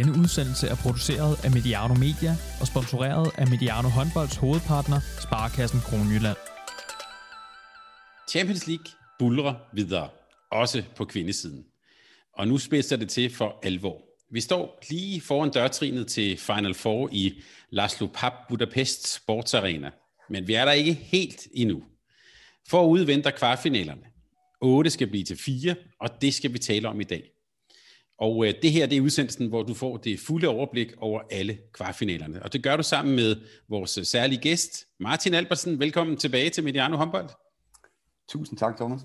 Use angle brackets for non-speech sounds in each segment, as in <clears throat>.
Denne udsendelse er produceret af Mediano Media og sponsoreret af Mediano Håndbolds hovedpartner, Sparkassen Kronjylland. Champions League bulrer videre, også på kvindesiden. Og nu spidser det til for alvor. Vi står lige foran dørtrinet til Final Four i Laszlo Pap Budapest Sportsarena. Men vi er der ikke helt endnu. Forud venter kvartfinalerne. 8 skal blive til 4, og det skal vi tale om i dag. Og øh, det her det er udsendelsen, hvor du får det fulde overblik over alle kvartfinalerne. Og det gør du sammen med vores særlige gæst, Martin Albertsen. Velkommen tilbage til Mediano Håndbold. Tusind tak, Thomas.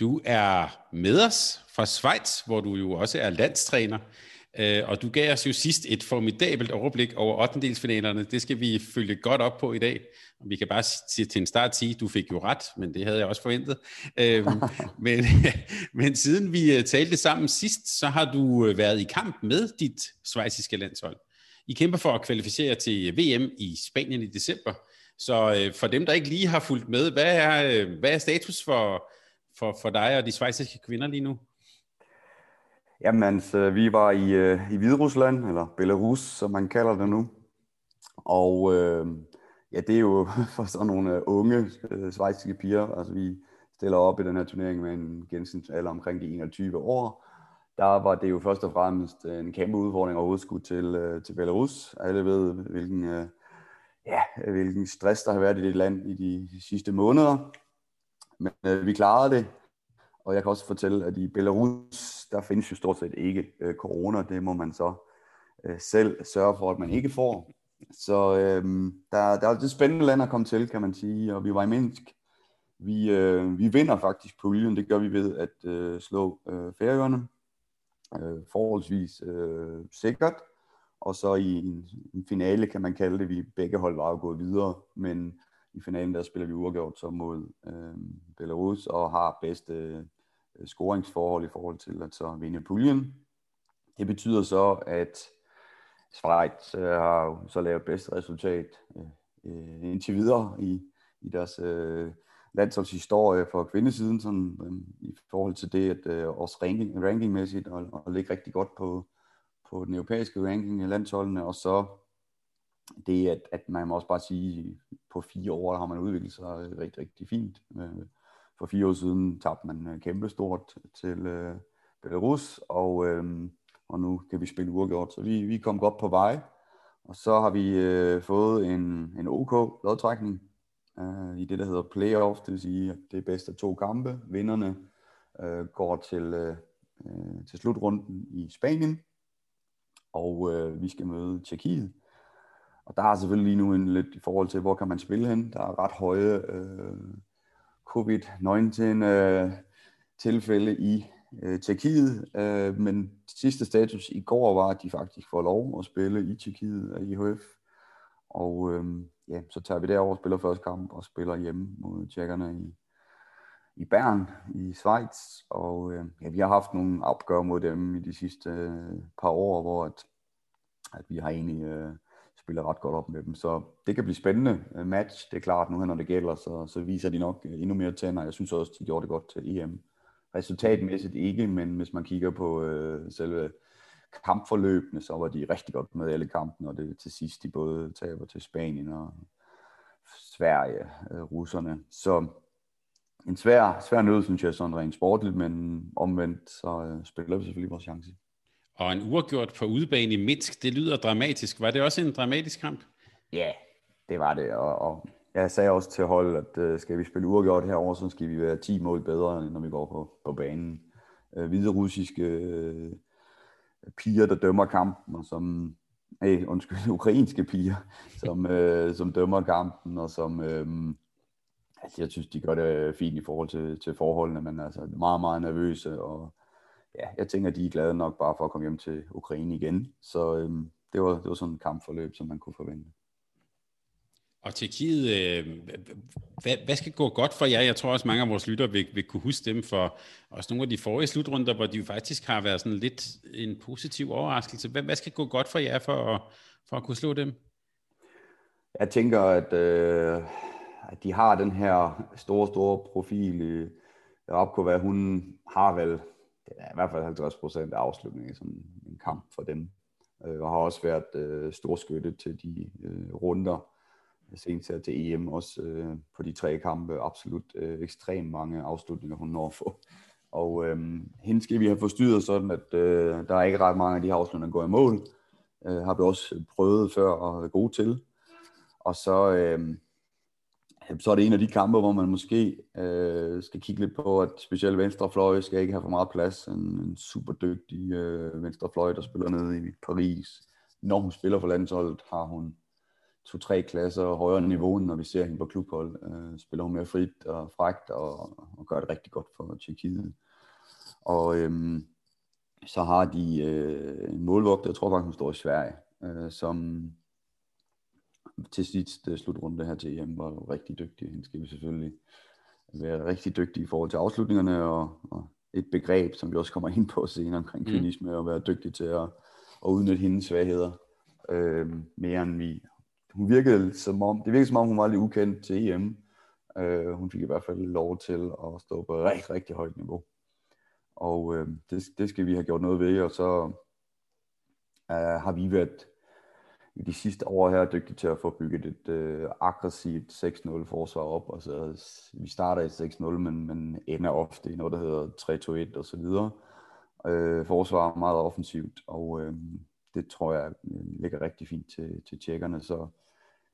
Du er med os fra Schweiz, hvor du jo også er landstræner. Øh, og du gav os jo sidst et formidabelt overblik over 8. Det skal vi følge godt op på i dag. Vi kan bare sige, til en start sige, at du fik jo ret, men det havde jeg også forventet. Øhm, <laughs> men, <laughs> men siden vi øh, talte sammen sidst, så har du øh, været i kamp med dit svejsiske landshold. I kæmper for at kvalificere til VM i Spanien i december. Så for dem, der ikke lige har fulgt med, hvad er, hvad er status for, for, for dig og de svejsiske kvinder lige nu? Jamen, så vi var i, øh, i Hviderusland, eller Belarus, som man kalder det nu. Og øh, ja, det er jo <laughs> for sådan nogle øh, unge øh, svejsiske piger. Altså, vi stiller op i den her turnering med en gennemsnitsalder omkring de 21 år. Der var det jo først og fremmest øh, en kæmpe udfordring at overskue til, øh, til Belarus. Alle ved, hvilken, øh, ja, hvilken stress der har været i det land i de sidste måneder. Men øh, vi klarede det, og jeg kan også fortælle, at i Belarus, der findes jo stort set ikke øh, corona. Det må man så øh, selv sørge for, at man ikke får. Så øh, der, der er et spændende land at komme til, kan man sige. Og vi var i Minsk. Vi, øh, vi vinder faktisk puljen. Det gør vi ved at øh, slå øh, færøerne. Øh, forholdsvis øh, sikkert. Og så i en, en finale, kan man kalde det, vi begge hold var jo gået videre. Men i finalen der spiller vi uafgjort så mod øh, Belarus og har bedste Øh, scoringsforhold i forhold til at så vinde puljen. Det betyder så, at Schweiz øh, har så lavet bedste resultat øh, øh, indtil videre i, i deres øh, landsholdshistorie for kvindesiden, sådan, øh, i forhold til det, at øh, også ranking, rankingmæssigt og, og ligge rigtig godt på, på den europæiske ranking i landsholdene, og så det, at, at man må også bare sige, på fire år har man udviklet sig rigtig, rigtig fint. Øh, for fire år siden tabte man øh, kæmpestort til øh, Belarus, og, øh, og nu kan vi spille uafgjort. Så vi, vi kom godt på vej, og så har vi øh, fået en, en OK lodtrækning øh, i det, der hedder playoff, det vil sige, at det er bedst af to kampe. Vinderne øh, går til, øh, øh til slutrunden i Spanien, og øh, vi skal møde Tjekkiet og der er selvfølgelig lige nu en lidt i forhold til, hvor kan man spille hen. Der er ret høje øh, covid-19 øh, tilfælde i øh, Tjekkiet, øh, men sidste status i går var, at de faktisk får lov at spille i Tjekkiet af IHF. Og øh, ja, så tager vi derover og spiller første kamp og spiller hjemme mod tjekkerne i, i Bern i Schweiz. Og øh, ja, vi har haft nogle opgør mod dem i de sidste øh, par år, hvor at, at vi har egentlig... Øh, spiller ret godt op med dem. Så det kan blive spændende øh, match. Det er klart, nu når det gælder, så, så viser de nok øh, endnu mere tænder. Jeg synes også, de gjorde det godt til EM. Resultatmæssigt ikke, men hvis man kigger på øh, selve kampforløbene, så var de rigtig godt med alle kampen, og det til sidst de både taber til Spanien og Sverige, øh, russerne. Så en svær, svær nød, synes jeg, sådan rent sportligt, men omvendt, så øh, spiller vi selvfølgelig vores chance. Og en uafgjort på udebane i Minsk, det lyder dramatisk. Var det også en dramatisk kamp? Ja, yeah, det var det. Og, og jeg sagde også til hold, at øh, skal vi spille uafgjort herover, så skal vi være 10 mål bedre, når vi går på, på banen. Øh, hvide russiske øh, piger, der dømmer kampen, og som øh, undskyld, <laughs> ukrainske piger, som, øh, som dømmer kampen, og som, øh, altså jeg synes, de gør det fint i forhold til, til forholdene, men altså meget, meget nervøse, og ja, jeg tænker, de er glade nok bare for at komme hjem til Ukraine igen. Så øhm, det, var, det var sådan en kampforløb, som man kunne forvente. Og Tjekkiet, øh, hvad, hvad skal gå godt for jer? Jeg tror også, mange af vores lyttere vil, vil kunne huske dem for også nogle af de forrige slutrunder, hvor de jo faktisk har været sådan lidt en positiv overraskelse. Hvad, hvad skal gå godt for jer for at, for at kunne slå dem? Jeg tænker, at, øh, at de har den her store, store profil. Rabkova, hun har vel det er i hvert fald 50 procent afslutning i sådan en kamp for dem. øh, og har også været øh, storskytte til de øh, runder, senest til EM, også øh, på de tre kampe, absolut øh, ekstremt mange afslutninger, hun når at få. Og øh, hende skal vi have forstyrret sådan, at øh, der er ikke ret mange af de her afslutninger, der går i mål. Øh, har vi også prøvet før og er gode til. Og så, øh, så er det en af de kampe, hvor man måske øh, skal kigge lidt på, at specielt venstrefløj skal ikke have for meget plads. En, en super dygtig øh, venstrefløj, der spiller nede i Paris. Når hun spiller for landsholdet, har hun to-tre klasser højere niveau, når vi ser hende på klubhold. Øh, spiller hun mere frit og fragt og, og gør det rigtig godt for Tjekkiet. Og øh, så har de øh, en målvogter, jeg tror faktisk, hun står i Sverige, øh, som til sidst uh, slutrunde her til EM var rigtig dygtig. Hende skal vi selvfølgelig være rigtig dygtige i forhold til afslutningerne, og, og et begreb, som vi også kommer ind på senere omkring mm. kynisme, og være dygtig til at, at udnytte hendes svagheder øh, mere end vi. Hun virkede som om, det virkede som om, hun var lidt ukendt til EM. Øh, hun fik i hvert fald lov til at stå på rigtig, rigtig højt niveau. Og øh, det, det skal vi have gjort noget ved, og så øh, har vi været i de sidste år her dygtige til at få bygget et øh, aggressivt 6-0 forsvar op. Og så, vi starter i 6-0, men, men ender ofte i noget, der hedder 3-2-1 og så videre. Øh, forsvar er meget offensivt, og øh, det tror jeg øh, ligger rigtig fint til, til tjekkerne. Så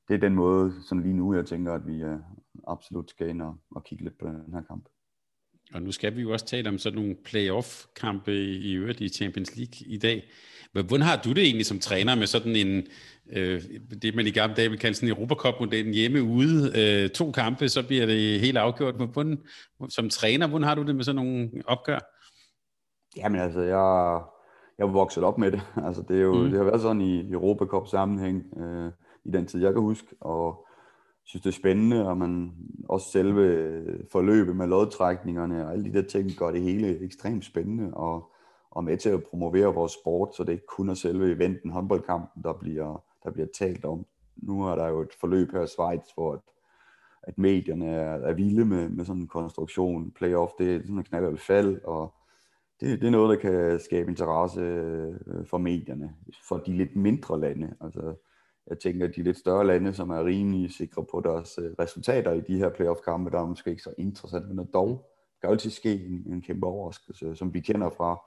det er den måde, sådan lige nu, jeg tænker, at vi øh, absolut skal ind og, og kigge lidt på den her kamp. Og nu skal vi jo også tale om sådan nogle playoff-kampe i øvrigt i Champions League i dag. Hvordan har du det egentlig som træner med sådan en, øh, det man i gamle dage vil kalde sådan en Europacup-modellen hjemme ude, øh, to kampe, så bliver det helt afgjort. Hvordan, som træner, hvordan har du det med sådan nogle opgør? Jamen altså, jeg, jeg er vokset op med det. Altså, det, er jo, mm. det har været sådan i Europacup-sammenhæng øh, i den tid, jeg kan huske, og synes, det er spændende, og man også selve øh, forløbet med lodtrækningerne og alle de der ting gør det hele ekstremt spændende og, og med til at promovere vores sport, så det ikke kun er selve eventen, håndboldkampen, der bliver, der bliver talt om. Nu er der jo et forløb her i Schweiz, hvor at, at medierne er, er vilde med, med sådan en konstruktion. Playoff, det er sådan en knald eller fald, og det, det er noget, der kan skabe interesse øh, for medierne, for de lidt mindre lande. Altså, jeg tænker, at de lidt større lande, som er rimelig sikre på deres øh, resultater i de her playoff-kampe, der er måske ikke så interessant, men dog kan altid ske en, en kæmpe overraskelse, som vi kender fra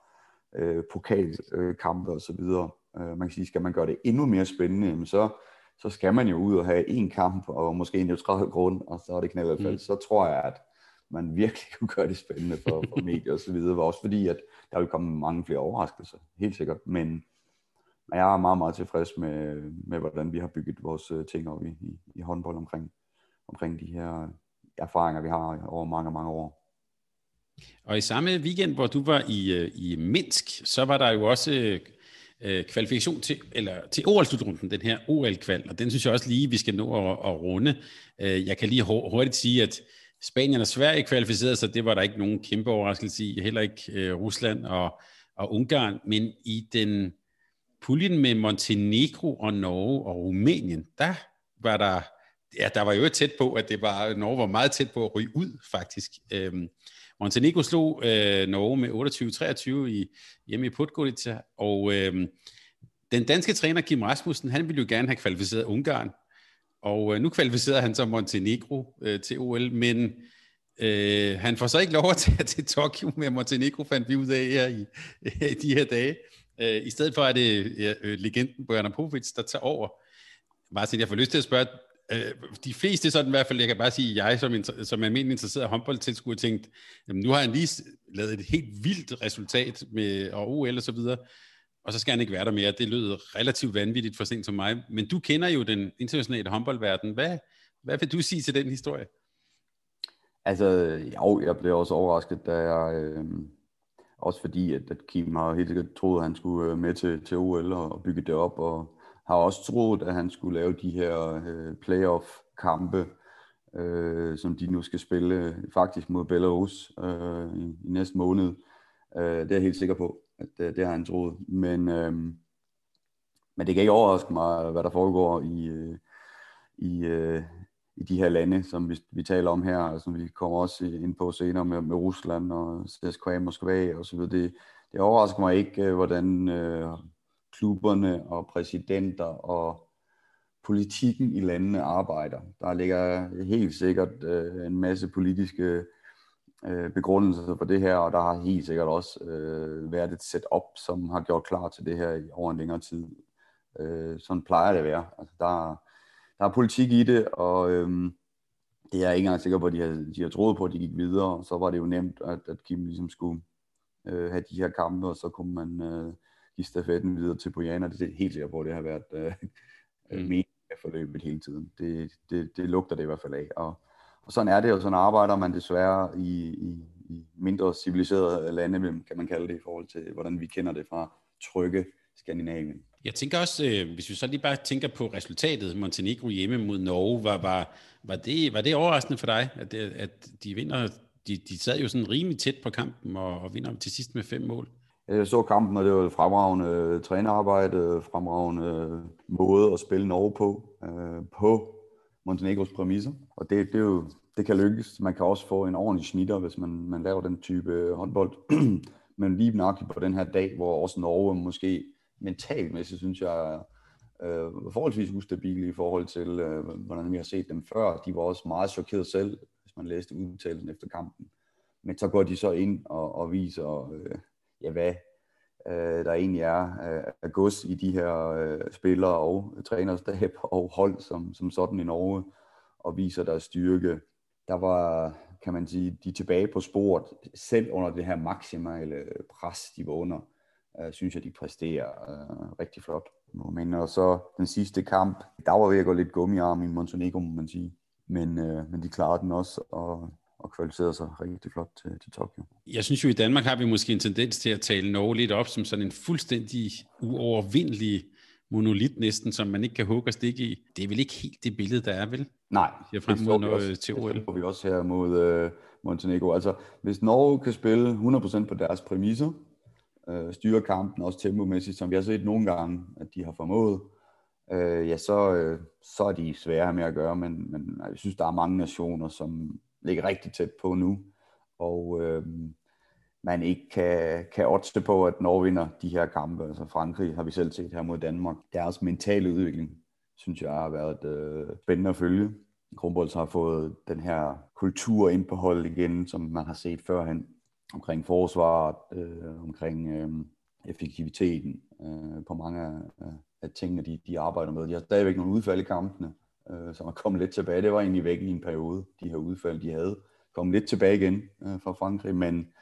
øh, pokalkampe og så videre. Øh, man kan sige, skal man gøre det endnu mere spændende, så, så skal man jo ud og have en kamp, og måske en neutral grund, og så er det knald mm. Så tror jeg, at man virkelig kunne gøre det spændende for, for <laughs> medier og så videre, også fordi, at der vil komme mange flere overraskelser, helt sikkert, men men jeg er meget, meget tilfreds med, med hvordan vi har bygget vores øh, ting op i, i, i håndbold omkring, omkring de her øh, erfaringer, vi har over mange, mange år. Og i samme weekend, hvor du var i, øh, i Minsk, så var der jo også øh, kvalifikation til, eller til OL-slutrunden, den her OL-kval, og den synes jeg også lige, vi skal nå at, at runde. Jeg kan lige hurtigt sige, at Spanien og Sverige kvalificerede sig, det var der ikke nogen kæmpe overraskelse i, heller ikke øh, Rusland og, og Ungarn, men i den puljen med Montenegro og Norge og Rumænien, der var der, ja, der var jo tæt på, at det var, Norge var meget tæt på at ryge ud, faktisk. Øhm, Montenegro slog øh, Norge med 28-23 i, hjemme i Podgorica, og øhm, den danske træner Kim Rasmussen, han ville jo gerne have kvalificeret Ungarn, og øh, nu kvalificerede han så Montenegro øh, til OL, men øh, han får så ikke lov at tage til Tokyo med Montenegro, fandt vi ud af her i, i de her dage. Øh, I stedet for er det øh, legenden Bjørn Povic, der tager over. Martin, jeg får lyst til at spørge, øh, de fleste sådan i hvert fald, jeg kan bare sige, jeg som, som almindelig interesseret håndboldtilskuer tænkt, jamen, nu har han lige lavet et helt vildt resultat med og OL og så videre, og så skal han ikke være der mere. Det lød relativt vanvittigt for sent som mig, men du kender jo den internationale håndboldverden. Hvad, hvad vil du sige til den historie? Altså, jo, jeg blev også overrasket, da jeg, øh, også fordi, at, at Kim har helt sikkert troet, at han skulle øh, med til, til OL og bygge det op, og har også troet, at han skulle lave de her øh, playoff-kampe, øh, som de nu skal spille faktisk mod Belarus øh, i, i næste måned. Øh, det er jeg helt sikker på, at det, det har han troet. Men, øh, men det kan ikke overraske mig, hvad der foregår i, øh, i, øh, i de her lande, som vi, vi taler om her, som vi kommer også ind på senere med, med Rusland og CSKA Moskva og så videre. Det, det overrasker mig ikke, øh, hvordan øh, klubberne og præsidenter og politikken i landene arbejder. Der ligger helt sikkert øh, en masse politiske øh, begrundelser for det her, og der har helt sikkert også øh, været et setup, som har gjort klar til det her i over en længere tid. Øh, sådan plejer det at være. Altså, der, der er politik i det, og øh, det er jeg ikke engang sikker på, at de har, de har troet på, at de gik videre, og så var det jo nemt, at, at Kim ligesom skulle øh, have de her kampe, og så kunne man øh, give stafetten videre til Bojana. Det er helt sikker på, at det har været øh, mm. meningen af forløbet hele tiden. Det, det, det lugter det i hvert fald af, og og sådan er det, og sådan arbejder man desværre i, i, i mindre civiliserede lande, kan man kalde det, i forhold til, hvordan vi kender det fra trygge Skandinavien. Jeg tænker også, øh, hvis vi så lige bare tænker på resultatet, Montenegro hjemme mod Norge, var, var, var, det, var det overraskende for dig, at, det, at de vinder? De, de sad jo sådan rimelig tæt på kampen og, og vinder til sidst med fem mål. Jeg så kampen, og det var fremragende trænearbejde, trænerarbejde, øh, fremragende måde at spille Norge på, øh, på Montenegros præmisser. Og det, det, er jo, det kan lykkes. Man kan også få en ordentlig snitter, hvis man, man laver den type håndbold. <clears throat> Men lige nok på den her dag, hvor også Norge måske mentalmæssigt, synes jeg, øh, forholdsvis ustabile i forhold til, øh, hvordan vi har set dem før. De var også meget chokeret selv, hvis man læste udtalelsen efter kampen. Men så går de så ind og, og viser, øh, ja, hvad øh, der egentlig er øh, af gods i de her øh, spillere og trænerstab <laughs> og hold som, som sådan i Norge, og viser deres styrke. Der var, kan man sige, de tilbage på sporet, selv under det her maksimale pres, de var under, øh, synes jeg, de præsterer øh, rigtig flot. Men og så den sidste kamp, der var ved at gå lidt gummiarm i Montenegro, må man sige. Men, øh, men de klarede den også, og og kvalificeret sig rigtig flot til, til Tokyo. Jeg synes jo, i Danmark har vi måske en tendens til at tale Norge lidt op som sådan en fuldstændig uovervindelig monolit næsten, som man ikke kan hugge og stikke i. Det er vel ikke helt det billede, der er, vel? Nej, det frem mod noget til OL. Det vi også her mod uh, Montenegro. Altså, hvis Norge kan spille 100% på deres præmisser, øh, styre kampen også tempomæssigt, som vi har set nogle gange, at de har formået, øh, ja, så, øh, så er de svære med at gøre, men, men jeg synes, der er mange nationer, som ligger rigtig tæt på nu, og øh, man ikke kan, kan otte på, at Norge vinder de her kampe. Altså Frankrig har vi selv set her mod Danmark. Deres mentale udvikling, synes jeg, har været øh, spændende at følge. Kronbolds har fået den her kultur ind på holdet igen, som man har set førhen, omkring forsvaret, øh, omkring øh, effektiviteten øh, på mange af, af tingene, de, de arbejder med. De har stadigvæk nogle udfald i kampene, øh, som er kommet lidt tilbage. Det var egentlig væk i en periode, de her udfald, de havde. Kom lidt tilbage igen øh, fra Frankrig, men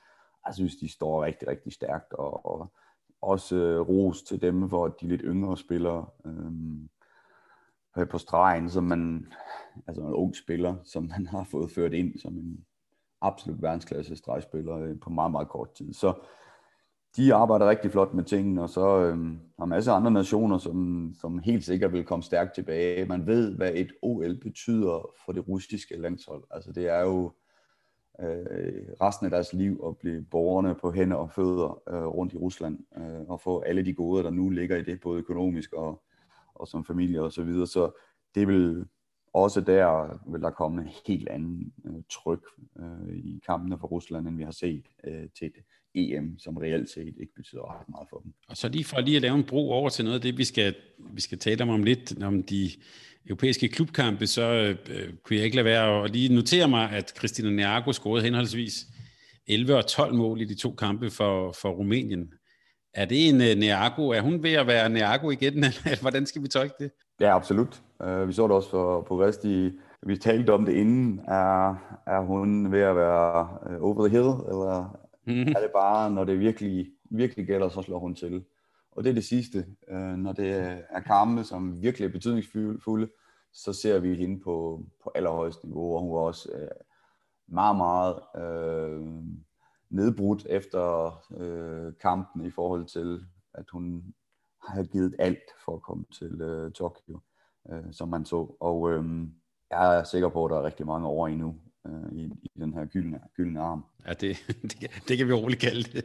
jeg synes, de står rigtig, rigtig stærkt, og, og også øh, ros til dem for de lidt yngre spillere øh, på stregen, som man, altså en ung spiller, som man har fået ført ind som en absolut verdensklasse stregspillere øh, på meget, meget kort tid. Så de arbejder rigtig flot med tingene, og så øh, har masser af andre nationer, som, som helt sikkert vil komme stærkt tilbage. Man ved, hvad et OL betyder for det russiske landshold. Altså det er jo øh, resten af deres liv at blive borgerne på hænder og fødder øh, rundt i Rusland, øh, og få alle de goder, der nu ligger i det, både økonomisk og, og som familie og så videre. Så det vil også der vil der komme en helt anden øh, tryk øh, i kampene for Rusland, end vi har set øh, til det EM, som reelt set ikke betyder ret meget for dem. Og så lige for lige at lave en bro over til noget af det, vi skal, vi skal tale om om lidt, om de europæiske klubkampe, så øh, kunne jeg ikke lade være at lige notere mig, at Christina Niago scorede henholdsvis 11 og 12 mål i de to kampe for, for Rumænien. Er det en øh, uh, Niago? Er hun ved at være Niago igen, <laughs> eller hvordan skal vi tolke det? Ja, absolut. Uh, vi så det også for, på rest i, vi talte om det inden. Er, er hun ved at være uh, over the hill, eller Mm. Er det bare, når det virkelig, virkelig gælder, så slår hun til. Og det er det sidste. Øh, når det er kampe, som virkelig er betydningsfulde, så ser vi hende på, på allerhøjeste niveau, og hun var også øh, meget, meget øh, nedbrudt efter øh, kampen i forhold til, at hun har givet alt for at komme til øh, Tokyo, øh, som man så. Og øh, jeg er sikker på, at der er rigtig mange år endnu øh, i, i den her gyldne, gyldne arm. Ja, det, <laughs> det, det kan vi roligt kalde det.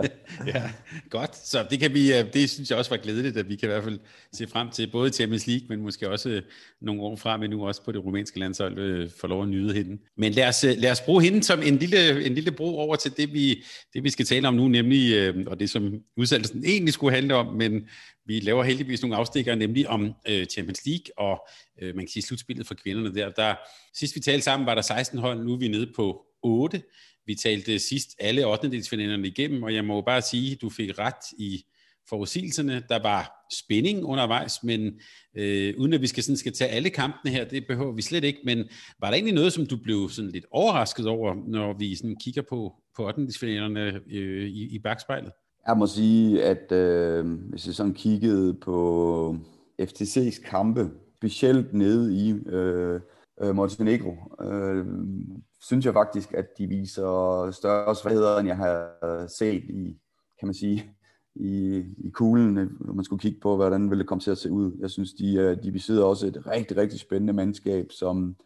<laughs> ja, godt. Så det, kan vi, øh, det synes jeg også var glædeligt, at vi kan i hvert fald se frem til både Champions League, men måske også øh, nogle år frem endnu også på det rumænske landshold øh, lov at nyde hende. Men lad os, øh, lad os bruge hende som en lille, en lille bro over til det vi, det, vi skal tale om nu, nemlig, og det som udsendelsen egentlig skulle handle om, men vi laver heldigvis nogle afstikker, nemlig om øh, Champions League og øh, man kan sige slutspillet for kvinderne der. der. Sidst vi talte sammen, var der 16 hold, nu er vi nede på 8. Vi talte sidst alle 8. igennem, og jeg må bare sige, du fik ret i forudsigelserne. Der var spænding undervejs, men øh, uden at vi skal, sådan, skal tage alle kampene her, det behøver vi slet ikke, men var der egentlig noget, som du blev sådan lidt overrasket over, når vi sådan kigger på, på 8. øh, i, i bagspejlet? Jeg må sige, at øh, hvis jeg sådan kiggede på FTC's kampe, specielt nede i øh, øh, Montenegro, øh, synes jeg faktisk, at de viser større svagheder, end jeg har set i, kan man sige, i, i kuglen, øh, når man skulle kigge på, hvordan ville det komme til at se ud. Jeg synes, de, øh, de besidder også et rigtig, rigtig spændende mandskab, som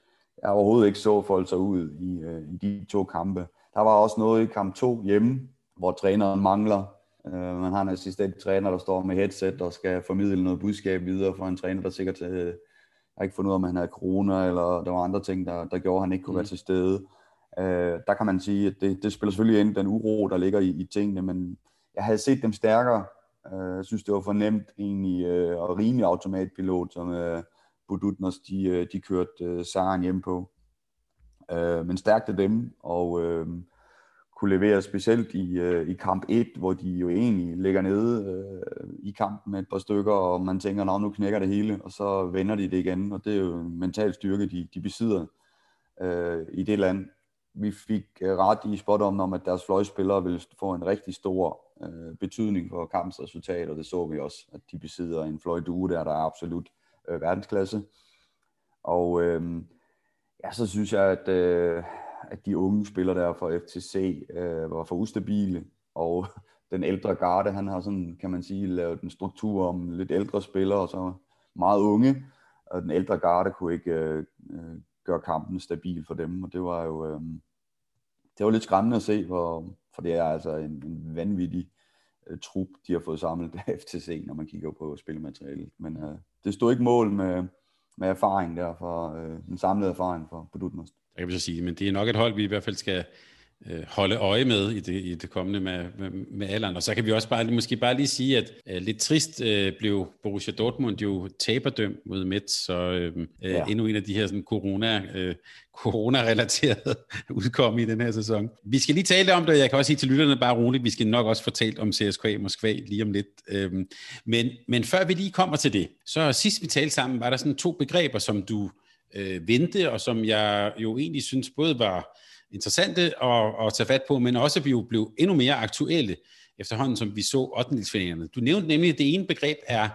jeg overhovedet ikke så folde sig ud i, i de to kampe. Der var også noget i kamp 2 hjemme, hvor træneren mangler Uh, man har en assistent træner, der står med headset og skal formidle noget budskab videre for en træner, der sikkert uh, har ikke fundet ud af, om han havde corona, eller der var andre ting, der, der gjorde, at han ikke kunne mm. være til stede. Uh, der kan man sige, at det, det spiller selvfølgelig ind, den uro, der ligger i, i tingene, men jeg havde set dem stærkere. Uh, jeg synes, det var fornemt egentlig, uh, og rimelig automatpilot, som uh, Budutnos, de, uh, de kørte uh, sejren hjem på. Uh, men stærkte dem, og uh, kunne levere specielt i, øh, i kamp 1, hvor de jo egentlig ligger nede øh, i kampen med et par stykker, og man tænker, at nu knækker det hele, og så vender de det igen, og det er jo en mental styrke, de, de besidder øh, i det land. Vi fik øh, ret i spot om, at deres fløjspillere ville få en rigtig stor øh, betydning for kampens resultat, og det så vi også, at de besidder en fløjdue der, der er absolut øh, verdensklasse. Og øh, ja, så synes jeg, at øh, at de unge spillere der fra FTC øh, var for ustabile, og <laughs> den ældre garde, han har sådan, kan man sige, lavet en struktur om lidt ældre spillere, og så meget unge, og den ældre garde kunne ikke øh, øh, gøre kampen stabil for dem, og det var jo øh, det var lidt skræmmende at se, for, for det er altså en, en vanvittig øh, trup, de har fået samlet <laughs> af FTC, når man kigger på spilmaterialet. Men øh, det stod ikke mål med, med erfaring der, for øh, den samlede erfaring for Budutnost kan vi så sige, men det er nok et hold, vi i hvert fald skal øh, holde øje med i det, i det kommende med, med, med Allan. Og så kan vi også bare, måske bare lige sige, at øh, lidt trist øh, blev Borussia Dortmund jo taberdømt mod Metz, så øh, øh, ja. endnu en af de her sådan, corona, øh, corona-relaterede <laughs> udkomme i den her sæson. Vi skal lige tale om det, og jeg kan også sige til lytterne bare roligt, vi skal nok også fortælle om CSKA Moskva lige om lidt. Øh, men, men før vi lige kommer til det, så sidst vi talte sammen, var der sådan to begreber, som du øh, vente, og som jeg jo egentlig synes både var interessante at, at tage fat på, men også vi jo blev endnu mere aktuelle efterhånden, som vi så 8. Du nævnte nemlig, at det ene begreb er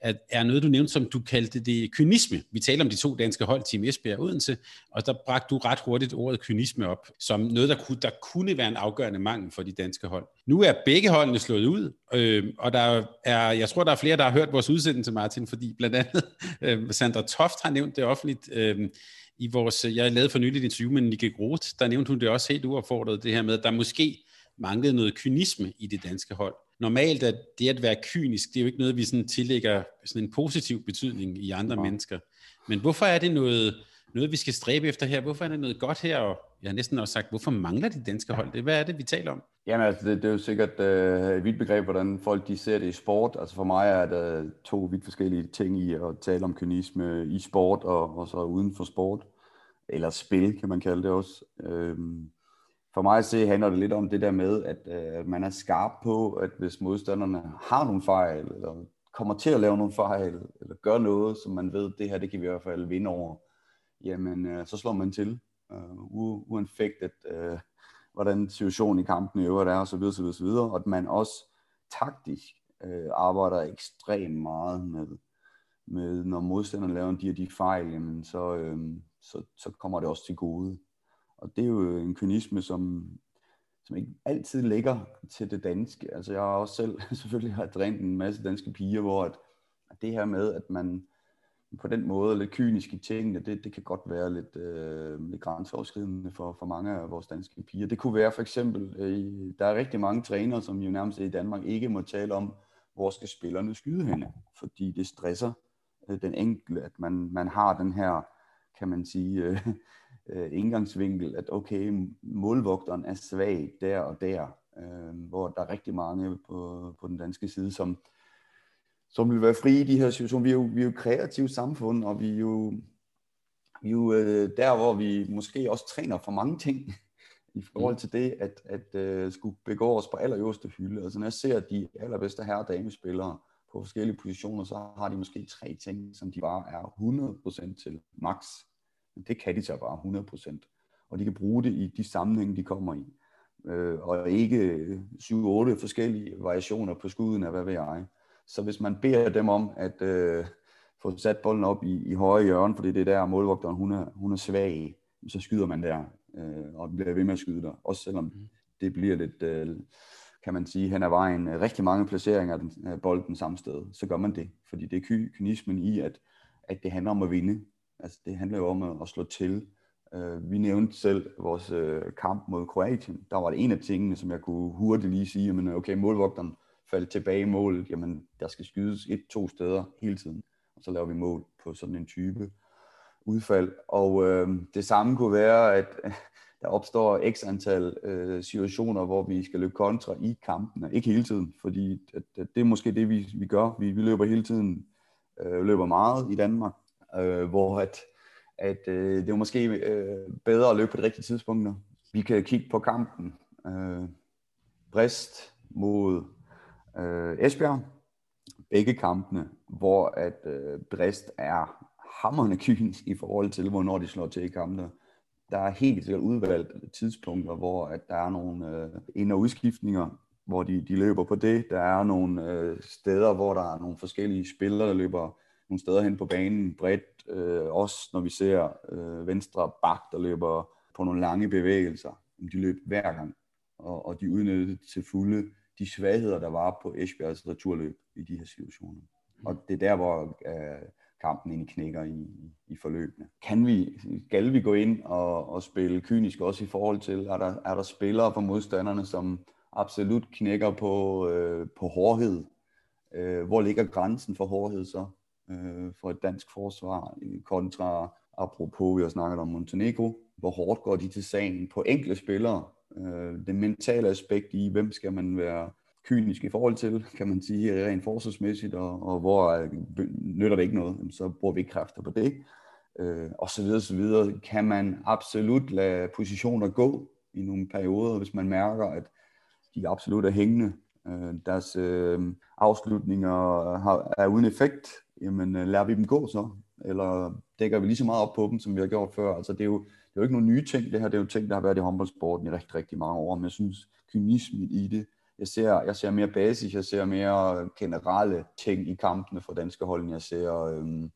at er noget, du nævnte, som du kaldte det kynisme. Vi taler om de to danske hold, Team Esbjerg og Odense, og der bragte du ret hurtigt ordet kynisme op, som noget, der kunne, der kunne være en afgørende mangel for de danske hold. Nu er begge holdene slået ud, øh, og der er, jeg tror, der er flere, der har hørt vores udsendelse, Martin, fordi blandt andet <laughs> øh, Sandra Toft har nævnt det offentligt, øh, i vores, jeg lavede for nylig et interview med Nikke Groth, der nævnte hun det også helt uaffordret, det her med, at der måske manglede noget kynisme i det danske hold normalt er det at være kynisk, det er jo ikke noget, vi sådan tillægger sådan en positiv betydning i andre ja. mennesker. Men hvorfor er det noget, noget, vi skal stræbe efter her? Hvorfor er det noget godt her? Og jeg har næsten også sagt, hvorfor mangler de danske hold? Det, hvad er det, vi taler om? Jamen altså, det, det er jo sikkert øh, et vidt begreb, hvordan folk de ser det i sport. Altså for mig er der to vidt forskellige ting i at tale om kynisme i sport og, og så uden for sport. Eller spil, kan man kalde det også. Øhm, for mig at se handler det lidt om det der med, at øh, man er skarp på, at hvis modstanderne har nogle fejl, eller kommer til at lave nogle fejl, eller gør noget, som man ved, det her, det kan vi i hvert fald vinde over, jamen, øh, så slår man til, øh, uanfægtet, øh, hvordan situationen i kampen i øvrigt er, osv., så osv., videre, og at man også taktisk øh, arbejder ekstremt meget med, med, når modstanderne laver de og de fejl, jamen, så, øh, så, så kommer det også til gode. Og det er jo en kynisme, som, som ikke altid ligger til det danske. Altså jeg har også selv <laughs> selvfølgelig har trænet en masse danske piger, hvor at, at det her med, at man, på den måde lidt kynisk i tingene, det, det kan godt være lidt, øh, lidt grænseoverskridende for, for mange af vores danske piger. Det kunne være for eksempel, øh, der er rigtig mange trænere, som jo nærmest i Danmark ikke må tale om, hvor skal spillerne skyde henne, fordi det stresser øh, den enkelte, at man, man har den her, kan man sige, øh, øh, indgangsvinkel, at okay, målvogteren er svag der og der, øh, hvor der er rigtig mange på, på den danske side, som, som vil være frie i de her situationer. Vi er jo, vi er jo et kreativt samfund, og vi er jo, vi er jo øh, der, hvor vi måske også træner for mange ting <laughs> i forhold til det, at, at uh, skulle begå os på allerøverste hylde. Altså når jeg ser de allerbedste herre- og damespillere på forskellige positioner, så har de måske tre ting, som de bare er 100% til max. Men det kan de så bare 100%. Og de kan bruge det i de sammenhænge, de kommer i. Uh, og ikke 7-8 forskellige variationer på skuden af hvad ved jeg. Så hvis man beder dem om at uh, få sat bolden op i, i højre hjørne, fordi det er der målvogteren hun er, hun er svag, så skyder man der øh, og bliver ved med at skyde der. Også selvom mm. det bliver lidt, øh, kan man sige, hen ad vejen, øh, rigtig mange placeringer af, den, af bolden samme sted, så gør man det. Fordi det er ky- kynismen i, at, at det handler om at vinde. Altså det handler jo om at, slå til. Øh, vi nævnte selv vores øh, kamp mod Kroatien. Der var det en af tingene, som jeg kunne hurtigt lige sige, men okay, målvogteren faldt tilbage i målet, jamen der skal skydes et-to steder hele tiden, og så laver vi mål på sådan en type udfald. Og øh, det samme kunne være, at <laughs> der opstår x antal øh, situationer, hvor vi skal løbe kontra i kampene. Ikke hele tiden, fordi at, at det er måske det, vi, vi gør. Vi, vi løber hele tiden, øh, løber meget i Danmark, øh, hvor at, at øh, det er måske øh, bedre at løbe på de rigtige tidspunkter. Vi kan kigge på kampen. Øh, Brest mod øh, Esbjerg. Begge kampene, hvor at øh, Brest er hammerne kynisk i forhold til, hvornår de slår til i kampene. Der er helt sikkert udvalgt tidspunkter, hvor at der er nogle øh, ind- og udskiftninger, hvor de, de løber på det. Der er nogle øh, steder, hvor der er nogle forskellige spillere, der løber nogle steder hen på banen bredt. Øh, også når vi ser øh, venstre bak, der løber på nogle lange bevægelser. De løb hver gang, og, og de udnyttede til fulde de svagheder, der var på Esbjergs returløb i de her situationer. Og det er der, hvor øh, kampen i knækker i, i forløbene. Kan vi, skal vi gå ind og, og spille kynisk også i forhold til, er der, er der spillere for modstanderne, som absolut knækker på, øh, på hårdhed? Øh, hvor ligger grænsen for hårdhed så øh, for et dansk forsvar kontra, apropos vi har snakket om Montenegro, hvor hårdt går de til sagen på enkle spillere? Øh, det mentale aspekt i, hvem skal man være kynisk i forhold til, kan man sige, rent forsvarsmæssigt, og, og hvor øh, nytter det ikke noget, så bruger vi ikke kræfter på det, øh, og så videre, så videre. Kan man absolut lade positioner gå i nogle perioder, hvis man mærker, at de absolut er hængende, øh, deres øh, afslutninger har, er uden effekt, jamen øh, lader vi dem gå så, eller dækker vi lige så meget op på dem, som vi har gjort før. Altså det er jo, det er jo ikke nogle nye ting, det her det er jo ting, der har været i håndboldsporten i rigtig, rigtig mange år, men jeg synes, kynismen i det, jeg ser, jeg ser mere basis, jeg ser mere generelle ting i kampene for danske hold, end jeg ser øhm,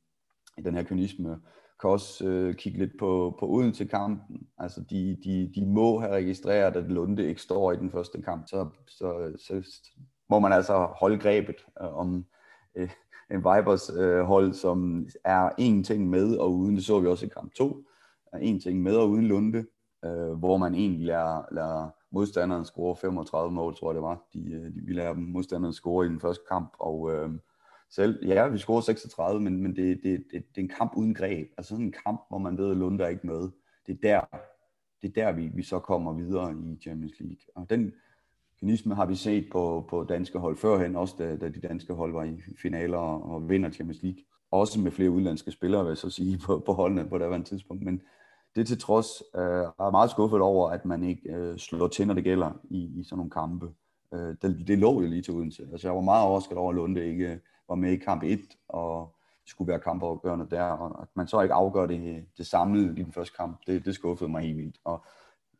den her kynisme. Jeg kan også øh, kigge lidt på, på uden til kampen. Altså, de, de, de må have registreret, at Lunde ikke står i den første kamp. Så, så, så må man altså holde grebet øh, om øh, en Vibers øh, hold, som er en ting med og uden. Det så vi også i kamp 2. Er en ting med og uden Lunde, øh, hvor man egentlig lader, lader modstanderen score 35 mål, tror jeg det var. De, øh, de, vi lader dem modstanderen score i den første kamp, og øh, selv, ja, vi scorer 36, men, men det, det, det, det er en kamp uden greb. Altså sådan en kamp, hvor man ved, at Lunde er ikke med. Det er der, det er der vi, vi så kommer videre i Champions League. Og den kynisme har vi set på, på danske hold førhen, også da, da de danske hold var i finaler og, og vinder Champions League. Også med flere udlandske spillere, vil jeg så sige, på, på holdene på det tidspunkt. Men, det til trods øh, er meget skuffet over, at man ikke øh, slår til, når det gælder i, i sådan nogle kampe. Øh, det, det lå jo lige til Odense. Altså, jeg var meget overrasket over, at Lunde ikke var med i kamp 1, og skulle være kampafgørende der, og at man så ikke afgør det, det samlede i den første kamp, det, det skuffede mig helt vildt. Og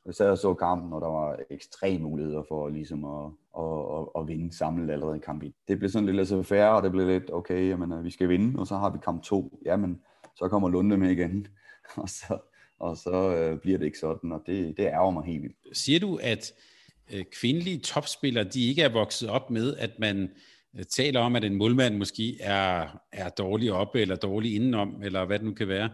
jeg sad og så kampen, og der var ekstreme muligheder for ligesom at, at, at, at vinde samlet allerede i kamp 1. Det blev sådan lidt så færre, og det blev lidt, okay, jamen, øh, vi skal vinde, og så har vi kamp 2. Jamen, så kommer Lunde med igen. <laughs> og så, og så øh, bliver det ikke sådan, og det, det ærger mig helt vildt. Siger du, at øh, kvindelige topspillere, de ikke er vokset op med, at man øh, taler om, at en målmand måske er, er dårlig oppe, eller dårlig indenom, eller hvad det nu kan være.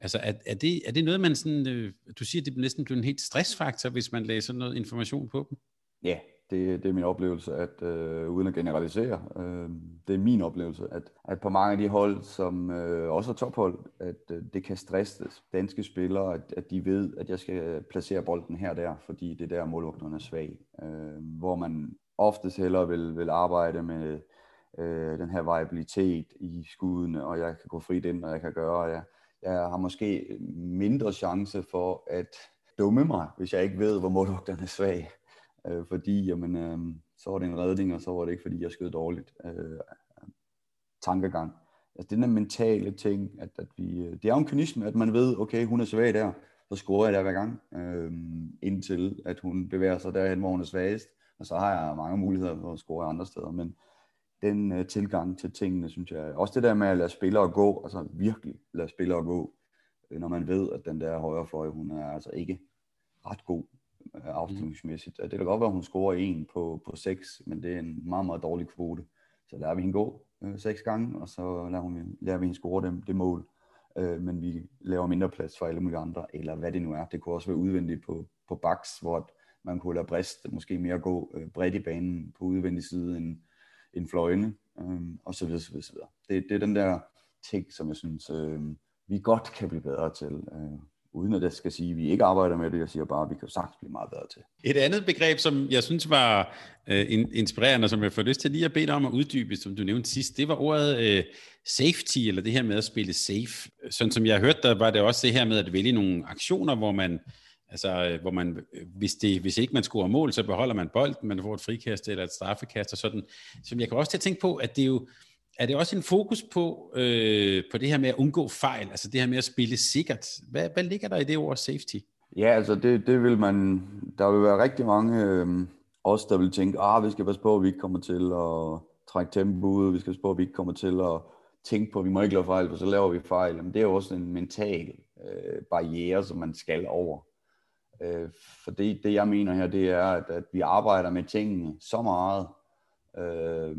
Altså, er, er, det, er det noget, man sådan, øh, du siger, det er næsten blevet en helt stressfaktor, hvis man læser noget information på dem? Ja, det, det er min oplevelse, at øh, uden at generalisere, øh, det er min oplevelse, at, at på mange af de hold, som øh, også er tophold, at øh, det kan stresse danske spillere, at, at de ved, at jeg skal placere bolden her og der, fordi det er der målvogterne er svag. Øh, hvor man oftest hellere vil, vil arbejde med øh, den her variabilitet i skuddene, og jeg kan gå frit ind, og jeg kan gøre, og jeg, jeg har måske mindre chance for at dumme mig, hvis jeg ikke ved, hvor målvogterne er svag øh, fordi jamen, øh, så var det en redning, og så var det ikke, fordi jeg skød dårligt. Øh, tankegang. Altså den der mentale ting, at, at vi, øh, det er jo en kynisme, at man ved, okay, hun er svag der, så scorer jeg der hver gang, øh, indtil at hun bevæger sig derhen, hvor hun er svagest, og så har jeg mange muligheder for at score andre steder, men den øh, tilgang til tingene, synes jeg, også det der med at lade spillere gå, altså virkelig lade spillere gå, øh, når man ved, at den der højre fløj, hun er altså ikke ret god, Øh, afslutningsmæssigt. Det kan godt være, at hun scorer en på, på seks, men det er en meget, meget dårlig kvote. Så lader vi hende gå øh, seks gange, og så lader, hun, lader vi hende score det, det mål. Øh, men vi laver mindre plads for alle mulige andre, eller hvad det nu er. Det kunne også være udvendigt på, på baks, hvor man kunne lade Brist måske mere gå øh, bredt i banen på udvendig side end, en fløjene, øh, og så videre, så videre, så videre. Det, det er den der ting, som jeg synes, øh, vi godt kan blive bedre til. Øh, uden at jeg skal sige, at vi ikke arbejder med det. Jeg siger bare, at vi kan sagtens blive meget bedre til. Et andet begreb, som jeg synes var øh, inspirerende, som jeg får lyst til lige at bede dig om at uddybe, som du nævnte sidst, det var ordet øh, safety, eller det her med at spille safe. Sådan som jeg har hørt, der var det også det her med at vælge nogle aktioner, hvor man Altså, øh, hvor man, øh, hvis, det, hvis ikke man scorer mål, så beholder man bolden, man får et frikast eller et straffekast og sådan. Så jeg kan også til at tænke på, at det er jo, er det også en fokus på, øh, på det her med at undgå fejl, altså det her med at spille sikkert? Hvad, hvad ligger der i det ord safety? Ja, altså det, det vil man, der vil være rigtig mange øh, os, der vil tænke, ah, vi skal passe på, at vi ikke kommer til at trække tempo ud, vi skal passe på, at vi ikke kommer til at tænke på, at vi må ikke lave fejl, for så laver vi fejl. Men det er jo også en mental øh, barriere, som man skal over. Øh, for det, det, jeg mener her, det er, at, at vi arbejder med tingene så meget, øh,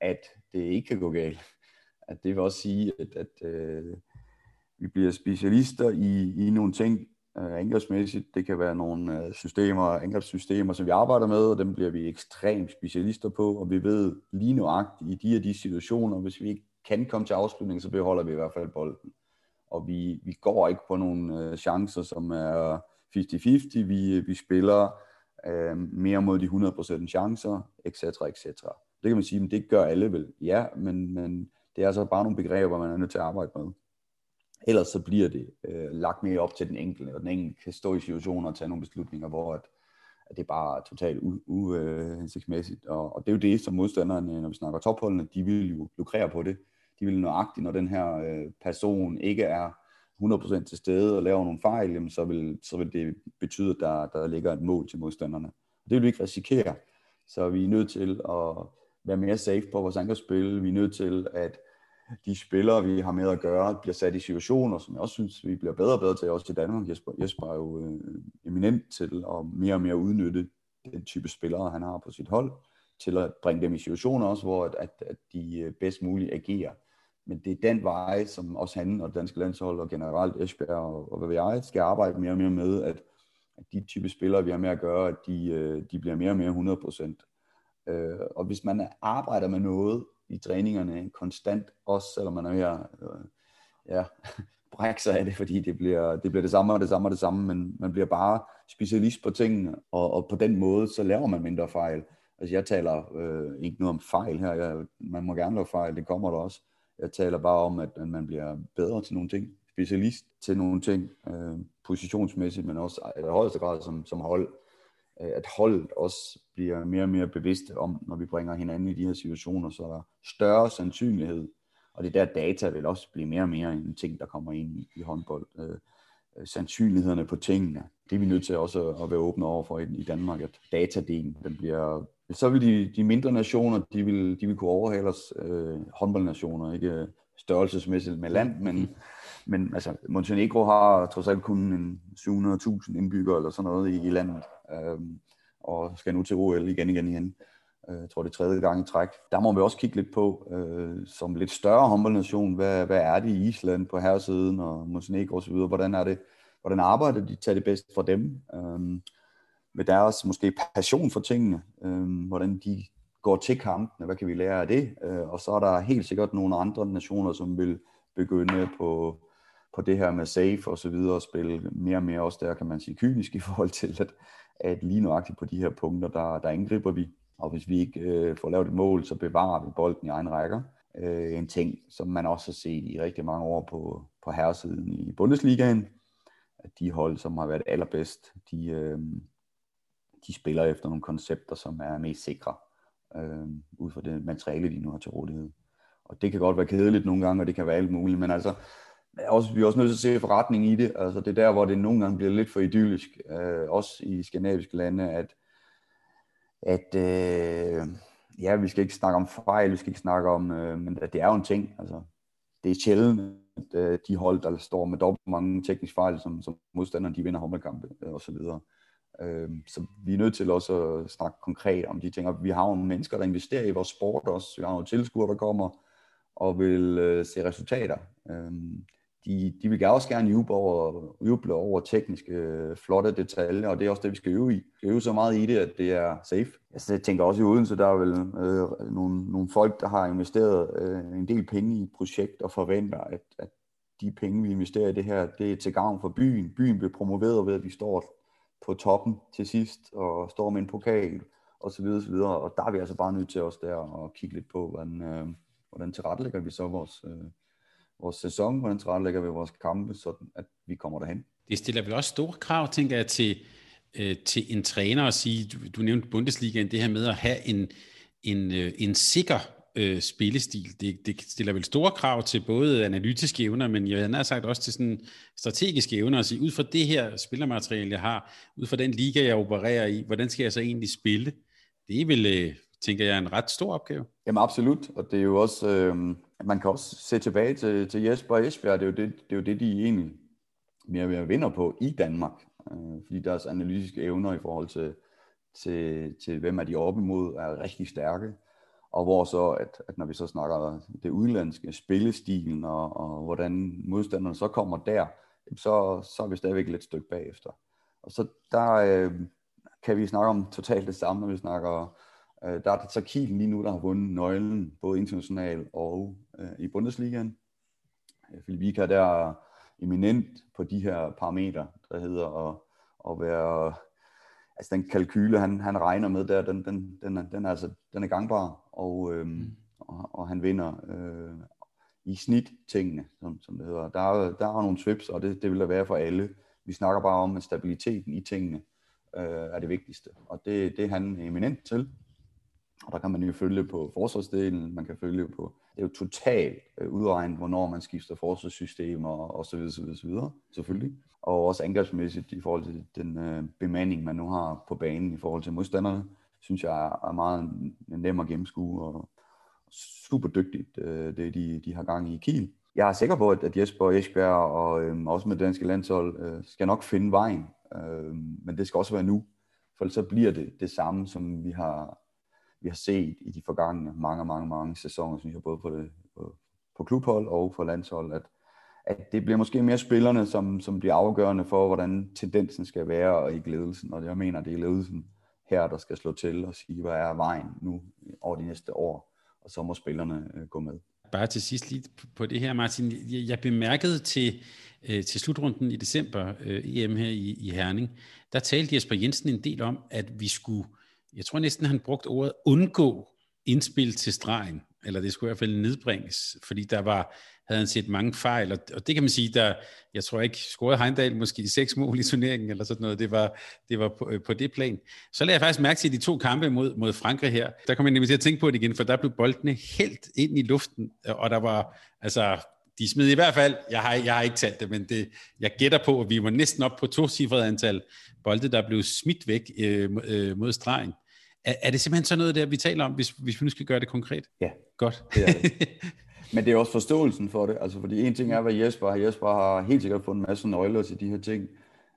at det ikke kan gå galt. At det vil også sige, at, at øh, vi bliver specialister i, i nogle ting, øh, angrebsmæssigt. Det kan være nogle øh, systemer, angrebssystemer, som vi arbejder med, og dem bliver vi ekstremt specialister på, og vi ved lige nuagtigt i de og de situationer, hvis vi ikke kan komme til afslutning, så beholder vi i hvert fald bolden. Og vi, vi går ikke på nogle øh, chancer, som er 50-50. Vi, øh, vi spiller øh, mere mod de 100% chancer, etc. etc. Det kan man sige, men det gør alle vel. Ja, men, men det er altså bare nogle begreber, man er nødt til at arbejde med. Ellers så bliver det øh, lagt mere op til den enkelte, og den enkelte kan stå i situationer og tage nogle beslutninger, hvor at, at det er bare totalt uhensigtsmæssigt. Øh, uh, og, og det er jo det, som modstanderne, når vi snakker topholdene, de vil jo lukrere på det. De vil nøjagtigt, når den her øh, person ikke er 100% til stede og laver nogle fejl, jamen, så, vil, så vil det betyde, at der, der ligger et mål til modstanderne. Og det vil vi ikke risikere. Så vi er nødt til at være mere safe på vores angrebsspil. Vi er nødt til, at de spillere, vi har med at gøre, bliver sat i situationer, som jeg også synes, vi bliver bedre og bedre til, også i Danmark. Jesper, Jesper er jo øh, eminent til at mere og mere udnytte den type spillere, han har på sit hold, til at bringe dem i situationer også, hvor at, at, at de øh, bedst muligt agerer. Men det er den vej, som også han og det danske landshold og generelt Esbjerg og, og hvad ved jeg, skal arbejde mere og mere med, at, at de type spillere, vi har med at gøre, at de, øh, de bliver mere og mere 100% Øh, og hvis man arbejder med noget i træningerne konstant, også selvom man er ved øh, ja, <laughs> brække sig af det, fordi det bliver, det bliver det samme og det samme og det samme, men man bliver bare specialist på tingene, og, og på den måde, så laver man mindre fejl. Altså jeg taler øh, ikke noget om fejl her, jeg, man må gerne lave fejl, det kommer der også. Jeg taler bare om, at, at man bliver bedre til nogle ting, specialist til nogle ting, øh, positionsmæssigt, men også i højeste grad som, som hold. Øh, at holdet også bliver mere og mere bevidste om, når vi bringer hinanden i de her situationer, så er der større sandsynlighed, og det der data vil også blive mere og mere en ting, der kommer ind i, i håndbold. Øh, øh sandsynlighederne på tingene, det er vi nødt til også at være åbne over for i, i Danmark, at datadelen, den bliver, så vil de, de mindre nationer, de vil, de vil kunne overhale os, øh, håndboldnationer, ikke størrelsesmæssigt med land, men, men altså, Montenegro har trods alt kun en 700.000 indbyggere eller sådan noget i, i landet, øh, og skal nu til OL igen, igen, igen. Øh, jeg tror, det er tredje gang i træk. Der må vi også kigge lidt på, øh, som lidt større håndboldnation, hvad, hvad er det i Island på herresiden og Montenegro osv., hvordan er det, hvordan arbejder de, tager det bedst for dem, øh, med deres måske passion for tingene, øh, hvordan de går til kampene, hvad kan vi lære af det, øh, og så er der helt sikkert nogle andre nationer, som vil begynde på, på det her med safe og så videre, og spille mere og mere også der, kan man sige, kynisk i forhold til, at, at lige nøjagtigt på de her punkter, der, der angriber vi, og hvis vi ikke øh, får lavet et mål, så bevarer vi bolden i egen rækker. Øh, en ting, som man også har set i rigtig mange år på, på herresiden i Bundesligaen, at de hold, som har været allerbedst, de, øh, de spiller efter nogle koncepter, som er mest sikre, øh, ud fra det materiale, de nu har til rådighed. Og det kan godt være kedeligt nogle gange, og det kan være alt muligt, men altså, også, vi er også nødt til at se forretning i det. Altså, det er der, hvor det nogle gange bliver lidt for idyllisk, øh, også i skandinaviske lande, at at øh, ja, vi skal ikke snakke om fejl, vi skal ikke snakke om, øh, men det er jo en ting. Altså, det er sjældent, at øh, de hold, der står med dobbelt mange tekniske fejl, som, som modstanderne, de vinder håndboldkampe øh, og så videre. Øh, så vi er nødt til også at snakke konkret om de ting. Og vi har nogle mennesker, der investerer i vores sport også. Vi har nogle tilskuere, der kommer og vil øh, se resultater. Øh, de, de vil også gerne juble over, juble over tekniske, øh, flotte detaljer, og det er også det, vi skal øve i. Vi skal øve så meget i det, at det er safe. Altså, jeg tænker også i Odense, der er vel øh, nogle, nogle folk, der har investeret øh, en del penge i et projekt og forventer, at, at de penge, vi investerer i det her, det er til gavn for byen. Byen bliver promoveret ved, at vi står på toppen til sidst og står med en pokal og så videre, så videre. Og der er vi altså bare nødt til os der at kigge lidt på, hvordan, øh, hvordan tilrettelægger vi så vores, øh, vores sæson, hvordan tilrettelægger vi vores kampe, så at vi kommer derhen. Det stiller vel også store krav, tænker jeg, til, øh, til en træner at sige, du, du nævnte Bundesligaen, det her med at have en, en, øh, en sikker øh, spillestil. Det, det stiller vel store krav til både analytiske evner, men jeg har sagt også til sådan strategiske evner at sige, ud fra det her spillermateriale, jeg har, ud fra den liga, jeg opererer i, hvordan skal jeg så egentlig spille? Det er vel, øh, tænker jeg, en ret stor opgave. Jamen absolut, og det er jo også, øh, man kan også se tilbage til, til Jesper og Esbjerg, det er, jo det, det er jo det, de egentlig mere mere vinder på i Danmark, øh, fordi deres analytiske evner i forhold til, til, til hvem er de oppe imod, er rigtig stærke, og hvor så, at, at når vi så snakker det udlandske, spillestilen og, og hvordan modstanderne så kommer der, så, så er vi stadigvæk lidt stykke bagefter. Og så der øh, kan vi snakke om totalt det samme, når vi snakker Øh, der er det så Kiel lige nu, der har vundet nøglen, både internationalt og øh, i Bundesligaen. Øh, Philip der er eminent på de her parametre, der hedder at, at være, altså den kalkyle, han, han regner med der, den, den, den, er, den, er, altså, den er gangbar, og, øhm, mm. og, og han vinder øh, i snit tingene, som, som det hedder. Der er, der er nogle trips, og det, det vil der være for alle. Vi snakker bare om, at stabiliteten i tingene øh, er det vigtigste, og det, det er han eminent til. Og der kan man jo følge på forsvarsdelen, man kan følge på, det er jo totalt øh, udregnet, hvornår man skifter forsvarssystemer og så videre, så videre, så videre, selvfølgelig. Og også angrebsmæssigt i forhold til den øh, bemanding, man nu har på banen i forhold til modstanderne, synes jeg er, meget nem at gennemskue og super dygtigt, øh, det de, de har gang i Kiel. Jeg er sikker på, at Jesper Esbjerg og øh, også med det danske landshold øh, skal nok finde vejen, øh, men det skal også være nu, for så bliver det det samme, som vi har vi har set i de forgangne mange, mange, mange sæsoner, synes jeg, både på, det, på, på klubhold og på landshold, at, at det bliver måske mere spillerne, som, som bliver afgørende for, hvordan tendensen skal være og ikke ledelsen. Og jeg mener, det er ledelsen her, der skal slå til og sige, hvad er vejen nu over de næste år, og så må spillerne øh, gå med. Bare til sidst lige på det her, Martin. Jeg bemærkede til, øh, til slutrunden i december, øh, EM her i, i Herning, der talte Jesper Jensen en del om, at vi skulle jeg tror næsten, han brugte ordet undgå indspil til stregen, eller det skulle i hvert fald nedbringes, fordi der var, havde han set mange fejl, og, og det kan man sige, der, jeg tror ikke, scorede Heindal måske seks mål i turneringen, eller sådan noget, det var, det var på, øh, på det plan. Så lagde jeg faktisk mærke til de to kampe mod, mod Frankrig her, der kom jeg nemlig til at tænke på det igen, for der blev boldene helt ind i luften, og der var, altså, de smed i hvert fald, jeg har, jeg har ikke talt det, men det, jeg gætter på, at vi var næsten op på to cifrede antal bolde, der blev smidt væk øh, øh, mod stregen. Er, er det simpelthen sådan noget der, vi taler om, hvis, hvis vi nu skal gøre det konkret? Ja. Godt. Det er det. <laughs> Men det er også forståelsen for det. Altså, fordi en ting er, hvad Jesper har. Jesper har helt sikkert fået en masse nøgler til de her ting.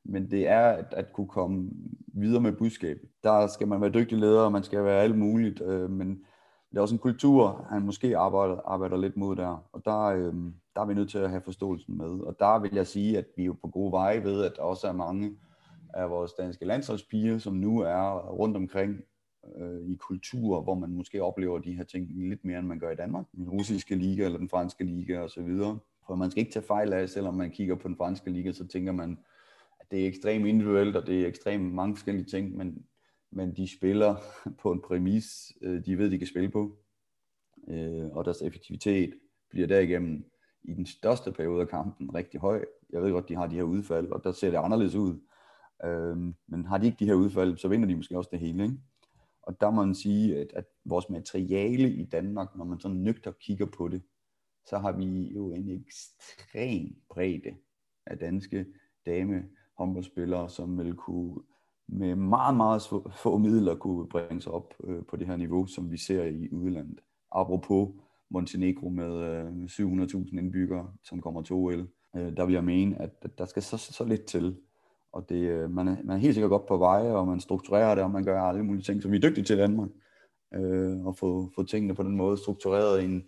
Men det er at, at kunne komme videre med budskabet. Der skal man være dygtig leder, og man skal være alt muligt, øh, men det er også en kultur, han måske arbejder, arbejder lidt mod der, og der, øh, der er vi nødt til at have forståelsen med. Og der vil jeg sige, at vi er på gode veje ved, at der også er mange af vores danske landsholdspiger, som nu er rundt omkring øh, i kultur, hvor man måske oplever de her ting lidt mere, end man gør i Danmark. Den russiske liga eller den franske liga osv. For man skal ikke tage fejl af, selvom man kigger på den franske liga, så tænker man, at det er ekstremt individuelt, og det er ekstremt mange forskellige ting, men, men de spiller <laughs> på en præmis, øh, de ved, de kan spille på. Øh, og deres effektivitet bliver derigennem i den største periode af kampen rigtig høj. Jeg ved godt, de har de her udfald, og der ser det anderledes ud. Øhm, men har de ikke de her udfald, så vinder de måske også det hele. Ikke? Og der må man sige, at, at vores materiale i Danmark, når man sådan nøgter kigger på det, så har vi jo en ekstrem bredde af danske dame håndboldspillere, som vil kunne med meget, meget få midler kunne bringe sig op øh, på det her niveau, som vi ser i udlandet. Apropos Montenegro med øh, 700.000 indbyggere, som kommer til OL, øh, der vil jeg mene, at der skal så, så lidt til. Og det, øh, man, er, man er helt sikkert godt på vej, og man strukturerer det, og man gør alle mulige ting, som vi er dygtige til i Danmark. Øh, og få, få tingene på den måde struktureret i en,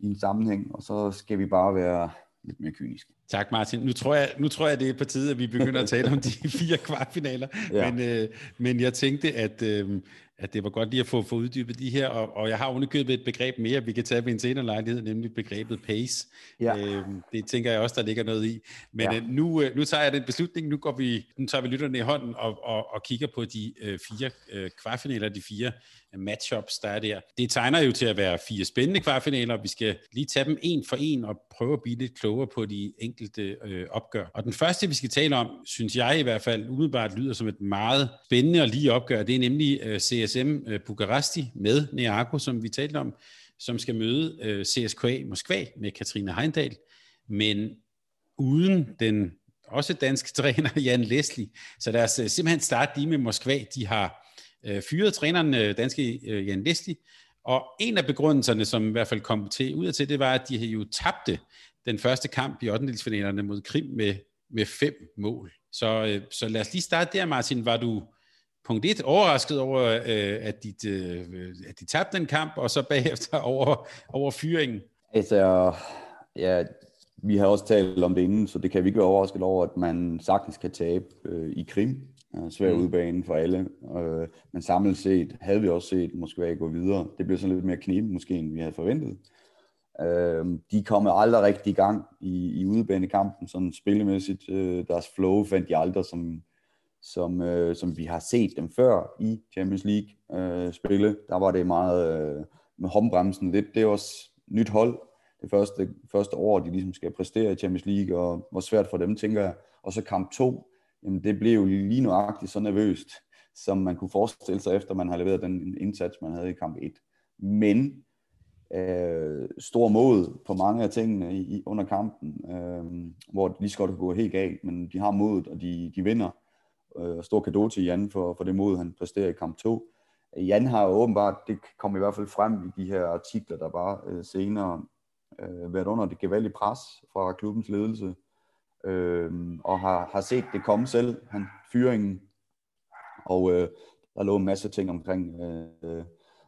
i en sammenhæng, og så skal vi bare være lidt mere kyniske. Tak Martin. Nu tror, jeg, nu tror jeg, det er på tide, at vi begynder at tale om de <laughs> fire kvartfinaler. Ja. Men, øh, men jeg tænkte, at, øh, at det var godt lige at få, få uddybet de her, og, og jeg har underkøbet et begreb mere, vi kan tage ved en senere lejlighed, nemlig begrebet pace. Ja. Øh, det tænker jeg også, der ligger noget i. Men ja. øh, nu, øh, nu tager jeg den beslutning, nu, går vi, nu tager vi lytterne i hånden og, og, og kigger på de øh, fire øh, kvartfinaler, de fire matchups, der er der. Det tegner jo til at være fire spændende kvartfinaler, og vi skal lige tage dem en for en og prøve at blive lidt klogere på de enkelte øh, opgør. Og den første, vi skal tale om, synes jeg i hvert fald umiddelbart lyder som et meget spændende og lige opgør, det er nemlig øh, CSM øh, Bukaresti med Neaco, som vi talte om, som skal møde øh, CSKA Moskva med Katrine Heindal, men uden den også danske <laughs> træner Jan Leslie. Så lad os øh, simpelthen starte lige med Moskva. De har øh, fyrede træneren, øh, danske øh, Jan Leslie, og en af begrundelserne, som i hvert fald kom til ud af til, det var, at de jo tabte den første kamp i 8. mod Krim med, med fem mål. Så, øh, så lad os lige starte der, Martin. Var du punkt et overrasket over, øh, at, dit, øh, at de tabte den kamp, og så bagefter <laughs> over, over fyringen? Altså, ja, vi har også talt om det inden, så det kan vi ikke være overrasket over, at man sagtens kan tabe øh, i Krim svær mm. udbane for alle. Øh, men samlet set havde vi også set Moskva gå videre. Det blev sådan lidt mere knib måske, end vi havde forventet. Øh, de kom aldrig rigtig i gang i, i udebanekampen, sådan spillemæssigt. Øh, deres flow fandt de aldrig, som, som, øh, som vi har set dem før i Champions League øh. Der var det meget øh, med håndbremsen lidt. Det er også nyt hold. Det første, første år, de ligesom skal præstere i Champions League, og hvor svært for dem, tænker jeg. Og så kamp to, jamen det blev jo lige nøjagtigt så nervøst, som man kunne forestille sig, efter man har leveret den indsats, man havde i kamp 1. Men øh, stor mod på mange af tingene i, under kampen, øh, hvor det lige så godt kunne gå helt galt, men de har modet, og de, de vinder. Øh, stor kado til Jan for, for det mod, han præsterer i kamp 2. Jan har jo åbenbart, det kom i hvert fald frem i de her artikler, der var øh, senere, øh, været under det gevaldige pres fra klubbens ledelse, øh, og har, har set det komme selv, han fyringen, og øh, der lå en masse ting omkring øh,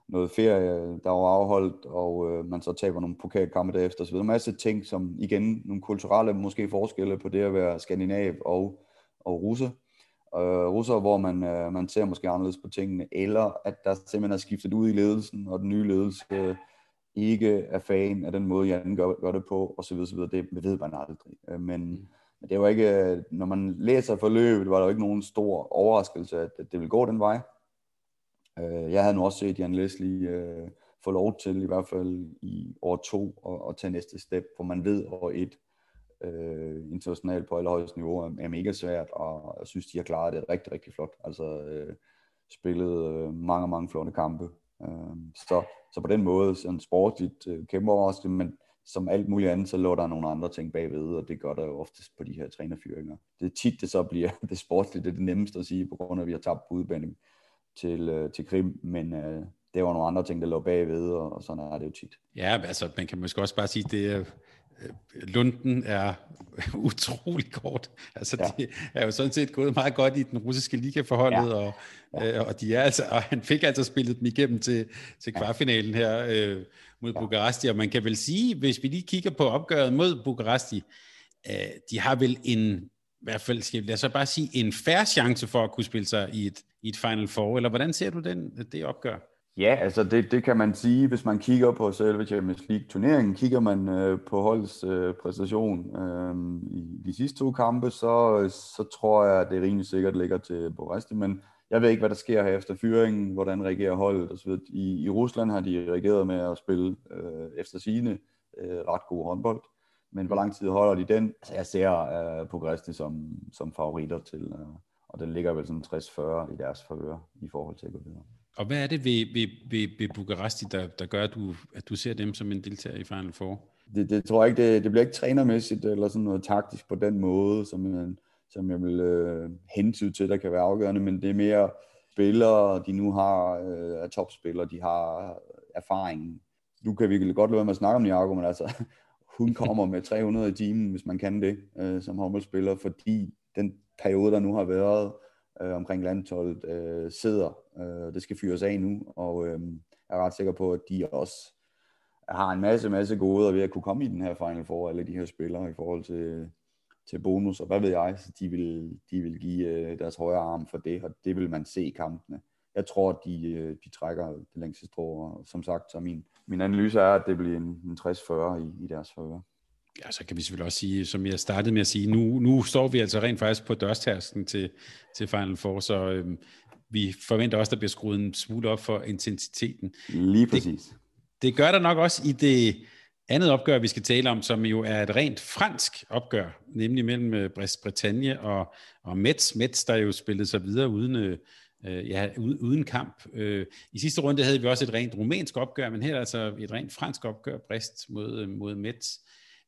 noget ferie, der var afholdt, og øh, man så taber nogle pokalkampe derefter, så videre. En masse ting, som igen, nogle kulturelle måske forskelle på det at være skandinav og, og russer. Øh, russer, hvor man, øh, man ser måske anderledes på tingene, eller at der simpelthen er skiftet ud i ledelsen, og den nye ledelse øh, ikke er fan af den måde, Jan gør, gør det på, og så videre, så videre. Det ved man aldrig. Øh, men, mm men det var ikke, øh, når man læser forløbet, var der jo ikke nogen stor overraskelse, at det ville gå den vej. Øh, jeg havde nu også set Jan Leslie øh, få lov til, i hvert fald i år to, at, at tage næste step, for man ved, år et øh, internationalt på allerhøjeste niveau er mega svært, og jeg synes, de har klaret det rigtig, rigtig flot. Altså øh, spillet øh, mange, mange flotte kampe. Øh, så, så på den måde, sådan sportligt øh, kæmpe overraskelse, men som alt muligt andet, så lå der nogle andre ting bagved, og det gør der jo oftest på de her trænerfyringer. Det er tit, det så bliver <laughs> det sportslige, det er det nemmeste at sige, på grund af, at vi har tabt på udbaning til, øh, til Krim, men øh, det var nogle andre ting, der lå bagved, og, og sådan er det jo tit. Ja, altså man kan måske også bare sige, det er Lunden er <laughs> utrolig kort. Altså, ja. det er jo sådan set gået meget godt i den russiske ligaforholdet, ja. og, ja. Øh, og, de er altså, og han fik altså spillet dem igennem til, til kvartfinalen her øh, mod ja. Bukaresti, og man kan vel sige, hvis vi lige kigger på opgøret mod Bukaresti, øh, de har vel en, i hvert fald skal jeg så bare sige, en færre chance for at kunne spille sig i et, i et Final Four, eller hvordan ser du den, det opgør? Ja, altså det, det kan man sige, hvis man kigger på selve Champions League-turneringen. Kigger man øh, på holdets øh, præstation øh, i de sidste to kampe, så, så tror jeg, at det er rimelig sikkert ligger til Boresti, men jeg ved ikke, hvad der sker her efter fyringen, hvordan reagerer holdet osv. I, I Rusland har de reageret med at spille øh, efter sine øh, ret god håndbold, men hvor lang tid holder de den? Altså, jeg ser øh, Boresti som, som favoritter til, øh, og den ligger vel sådan 60-40 i deres favør i forhold til at gå videre. Og hvad er det ved, ved, ved, ved Bukaresti, der, der gør, at du, at du ser dem som en deltager i Final Four? Det, det tror jeg ikke, det, det bliver ikke trænermæssigt eller sådan noget taktisk på den måde, som, man, som jeg vil øh, hentyde til, der kan være afgørende, men det er mere spillere, de nu har, øh, er topspillere, de har erfaringen. Nu kan vi godt lade være med at snakke om Niago, men altså, <laughs> hun kommer med 300 i timen, hvis man kan det, øh, som håndboldspiller, fordi den periode, der nu har været, øh, omkring landsholdet øh, sidder. Øh, det skal fyres af nu, og øh, jeg er ret sikker på, at de også har en masse, masse gode ved at kunne komme i den her Final Four, alle de her spillere i forhold til, til bonus, og hvad ved jeg, så de vil, de vil give øh, deres højre arm for det, og det vil man se i kampene. Jeg tror, at de, øh, de trækker det længste strå, og som sagt, så min, min analyse er, at det bliver en, en 60-40 i, i deres favør ja, så kan vi selvfølgelig også sige, som jeg startede med at sige, nu, nu står vi altså rent faktisk på dørstærsken til, til Final Four, så øhm, vi forventer også, at der bliver skruet en smule op for intensiteten. Lige præcis. Det, det gør der nok også i det andet opgør, vi skal tale om, som jo er et rent fransk opgør, nemlig mellem øh, Brest-Bretagne og, og Metz. Metz, der jo spillede sig videre uden, øh, ja, uden kamp. Øh, I sidste runde havde vi også et rent rumænsk opgør, men her er altså et rent fransk opgør, Brest mod, mod Metz.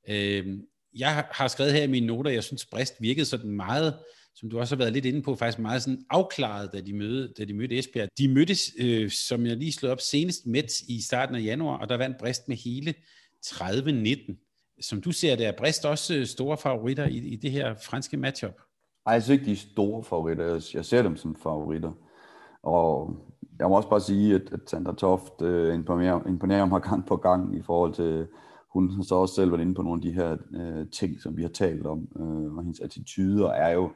Øh, jeg har skrevet her i mine noter, jeg synes Brist virkede sådan meget, som du også har været lidt inde på, faktisk meget sådan afklaret, da de mødte, da de mødte Esbjerg. De mødtes, øh, som jeg lige slog op, senest Mets i starten af januar, og der vandt Brist med hele 30-19. Som du ser det, er Brist også øh, store favoritter i, i det her franske matchup? Nej, jeg synes ikke, de er store favoritter. Jeg ser dem som favoritter. Og jeg må også bare sige, at, at Sandra Toft øh, imponerer, imponerer mig gang på gang i forhold til hun har så også selv været inde på nogle af de her øh, ting, som vi har talt om, øh, og hendes attityder er jo,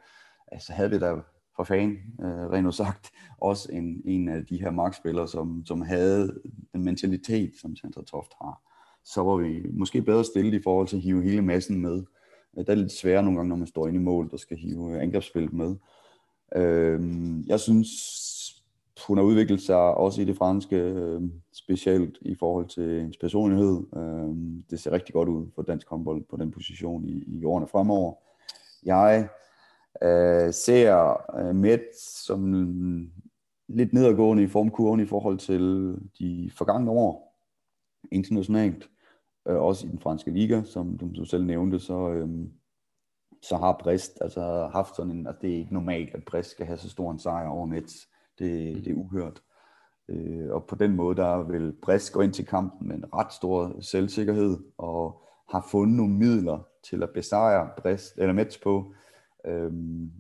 altså havde vi da for fan, øh, rent sagt, også en, en af de her markspillere, som, som havde den mentalitet, som Sandra Toft har, så var vi måske bedre stillet i forhold til at hive hele massen med. Øh, Det er lidt sværere nogle gange, når man står inde i mål, der skal hive angrebsspillet med. Øh, jeg synes, hun har udviklet sig også i det franske, øh, specielt i forhold til hendes personlighed. Øh, det ser rigtig godt ud for dansk håndbold på den position i, i årene fremover. Jeg øh, ser øh, Met som lidt nedadgående i formkurven i forhold til de forgangne år internationalt. Øh, også i den franske liga, som du selv nævnte, så, øh, så har Brest altså haft sådan en, altså det er ikke normalt, at Brest skal have så stor en sejr over Mets det, mm. det er uhørt. Øh, og på den måde, der vil Brest gå ind til kampen med en ret stor selvsikkerhed, og har fundet nogle midler til at besejre Brest, eller Mets på. Øhm,